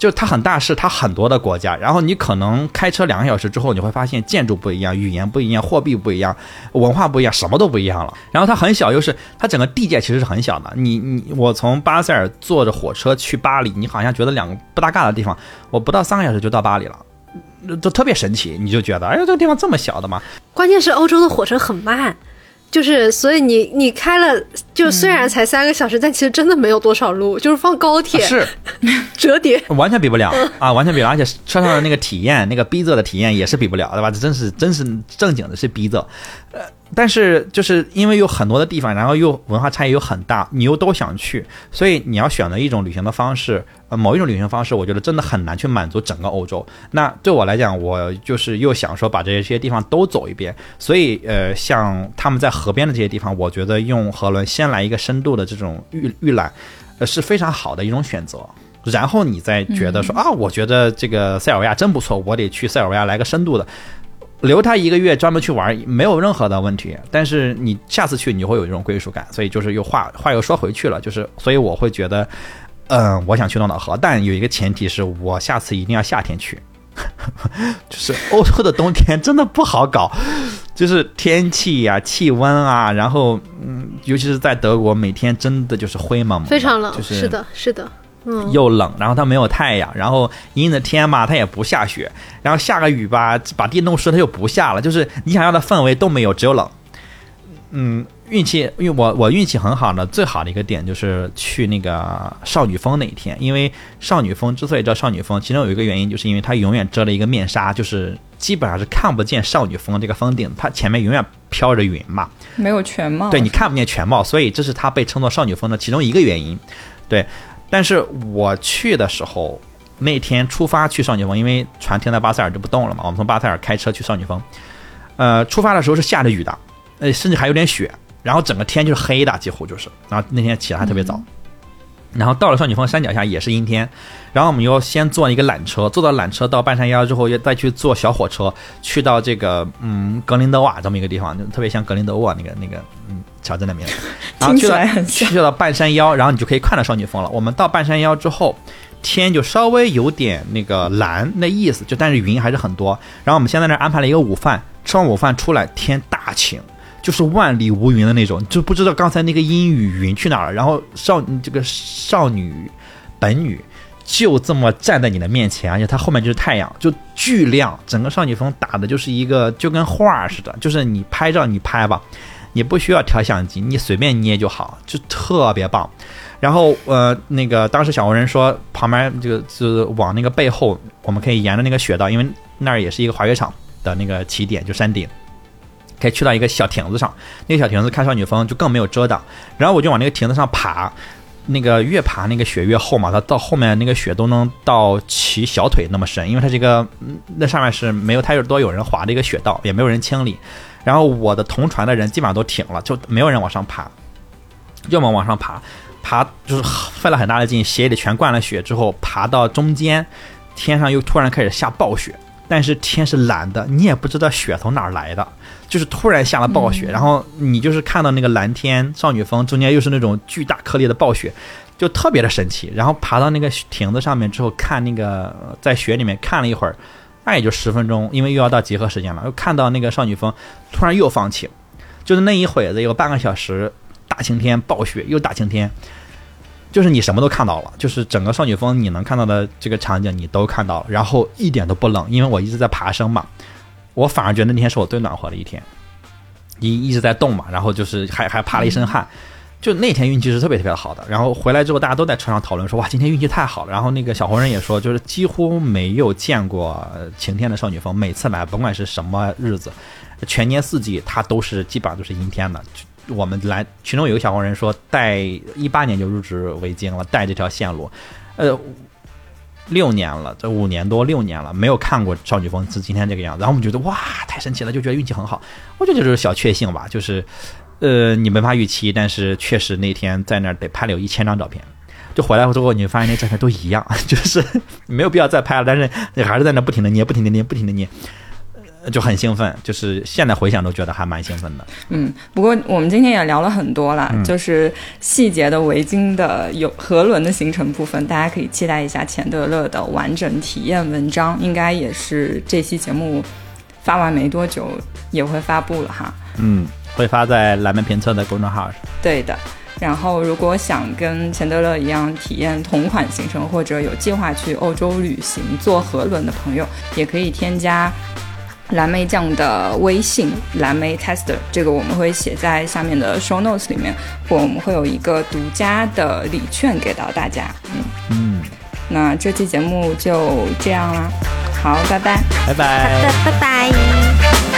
就它很大，是它很多的国家，然后你可能开车两个小时之后，你会发现建筑不一样，语言不一样，货币不一样，文化不一样，什么都不一样了。然后它很小，又是它整个地界其实是很小的。你你我从巴塞尔坐着火车去巴黎，你好像觉得两个不搭嘎的地方，我不到三个小时就到巴黎了，都特别神奇。你就觉得，哎呀，这个地方这么小的吗？关键是欧洲的火车很慢。就是，所以你你开了，就虽然才三个小时，但其实真的没有多少路，就是放高铁是。折叠，完全比不了。啊，完全比不了，而且车上的那个体验，那个逼仄的体验也是比不了，对吧？这真是真是正经的是逼仄，呃。但是就是因为有很多的地方，然后又文化差异又很大，你又都想去，所以你要选择一种旅行的方式，呃，某一种旅行方式，我觉得真的很难去满足整个欧洲。那对我来讲，我就是又想说把这些地方都走一遍，所以呃，像他们在河边的这些地方，我觉得用河轮先来一个深度的这种预预览，呃，是非常好的一种选择。然后你再觉得说啊，我觉得这个塞尔维亚真不错，我得去塞尔维亚来个深度的。留他一个月专门去玩没有任何的问题，但是你下次去你就会有这种归属感，所以就是又话话又说回去了，就是所以我会觉得，嗯，我想去诺瑙河，但有一个前提是我下次一定要夏天去，就是欧洲的冬天真的不好搞，就是天气呀、气温啊，然后嗯，尤其是在德国，每天真的就是灰蒙蒙，非常冷，就是是的，是的。又冷，然后它没有太阳，然后阴阴的天嘛，它也不下雪，然后下个雨吧，把地弄湿，它又不下了，就是你想要的氛围都没有，只有冷。嗯，运气，因为我我运气很好的，最好的一个点就是去那个少女峰那一天，因为少女峰之所以叫少女峰，其中有一个原因就是因为它永远遮了一个面纱，就是基本上是看不见少女峰这个峰顶，它前面永远飘着云嘛，没有全貌。对你看不见全貌，所以这是它被称作少女峰的其中一个原因。对，但是我去的时候，那天出发去少女峰，因为船停在巴塞尔就不动了嘛，我们从巴塞尔开车去少女峰，呃，出发的时候是下着雨的，呃，甚至还有点雪。然后整个天就是黑的，几乎就是。然后那天起的还特别早，然后到了少女峰山脚下也是阴天。然后我们又先坐一个缆车，坐到缆车到半山腰之后，又再去坐小火车去到这个嗯格林德瓦这么一个地方，就特别像格林德沃那个那个嗯小镇那边。然后去到去到半山腰，然后你就可以看到少女峰了。我们到半山腰之后，天就稍微有点那个蓝那意思，就但是云还是很多。然后我们先在那安排了一个午饭，吃完午饭出来，天大晴。就是万里无云的那种，就不知道刚才那个阴雨云去哪儿了。然后少这个少女本女就这么站在你的面前，而且它后面就是太阳，就巨亮。整个少女峰打的就是一个就跟画似的，就是你拍照你拍吧，你不需要调相机，你随便捏就好，就特别棒。然后呃，那个当时小红人说，旁边这个就是往那个背后，我们可以沿着那个雪道，因为那儿也是一个滑雪场的那个起点，就山顶。可以去到一个小亭子上，那个小亭子看少女峰就更没有遮挡。然后我就往那个亭子上爬，那个越爬那个雪越厚嘛，它到后面那个雪都能到齐小腿那么深，因为它这个那上面是没有太多有人滑的一个雪道，也没有人清理。然后我的同船的人基本上都停了，就没有人往上爬，要么往上爬，爬就是费了很大的劲，鞋里全灌了雪之后，爬到中间，天上又突然开始下暴雪。但是天是蓝的，你也不知道雪从哪儿来的，就是突然下了暴雪，然后你就是看到那个蓝天少女峰中间又是那种巨大颗粒的暴雪，就特别的神奇。然后爬到那个亭子上面之后，看那个在雪里面看了一会儿，那也就十分钟，因为又要到集合时间了。又看到那个少女峰突然又放晴，就是那一会子有半个小时大晴天暴雪又大晴天。就是你什么都看到了，就是整个少女峰你能看到的这个场景你都看到了，然后一点都不冷，因为我一直在爬升嘛，我反而觉得那天是我最暖和的一天，一一直在动嘛，然后就是还还爬了一身汗，就那天运气是特别特别好的。然后回来之后大家都在车上讨论说哇今天运气太好了，然后那个小红人也说就是几乎没有见过晴天的少女峰，每次来甭管是什么日子，全年四季它都是基本上都是阴天的。我们来，其中有个小黄人说带一八年就入职维京了，带这条线路，呃，六年了，这五年多六年了，没有看过少女峰是今天这个样子。然后我们觉得哇，太神奇了，就觉得运气很好。我觉得就是小确幸吧，就是呃，你没法预期，但是确实那天在那儿得拍了有一千张照片，就回来之后你发现那照片都一样，就是没有必要再拍了，但是你还是在那不停的捏，不停的捏，不停的捏。就很兴奋，就是现在回想都觉得还蛮兴奋的。嗯，不过我们今天也聊了很多了，就是细节的围巾的有河轮的行程部分，大家可以期待一下钱德勒的完整体验文章，应该也是这期节目发完没多久也会发布了哈。嗯，会发在蓝莓评测的公众号上。对的，然后如果想跟钱德勒一样体验同款行程，或者有计划去欧洲旅行坐河轮的朋友，也可以添加。蓝莓酱的微信蓝莓 tester，这个我们会写在下面的 show notes 里面，或我们会有一个独家的礼券给到大家。嗯。嗯，那这期节目就这样啦，好，拜拜，拜拜，好的，拜拜。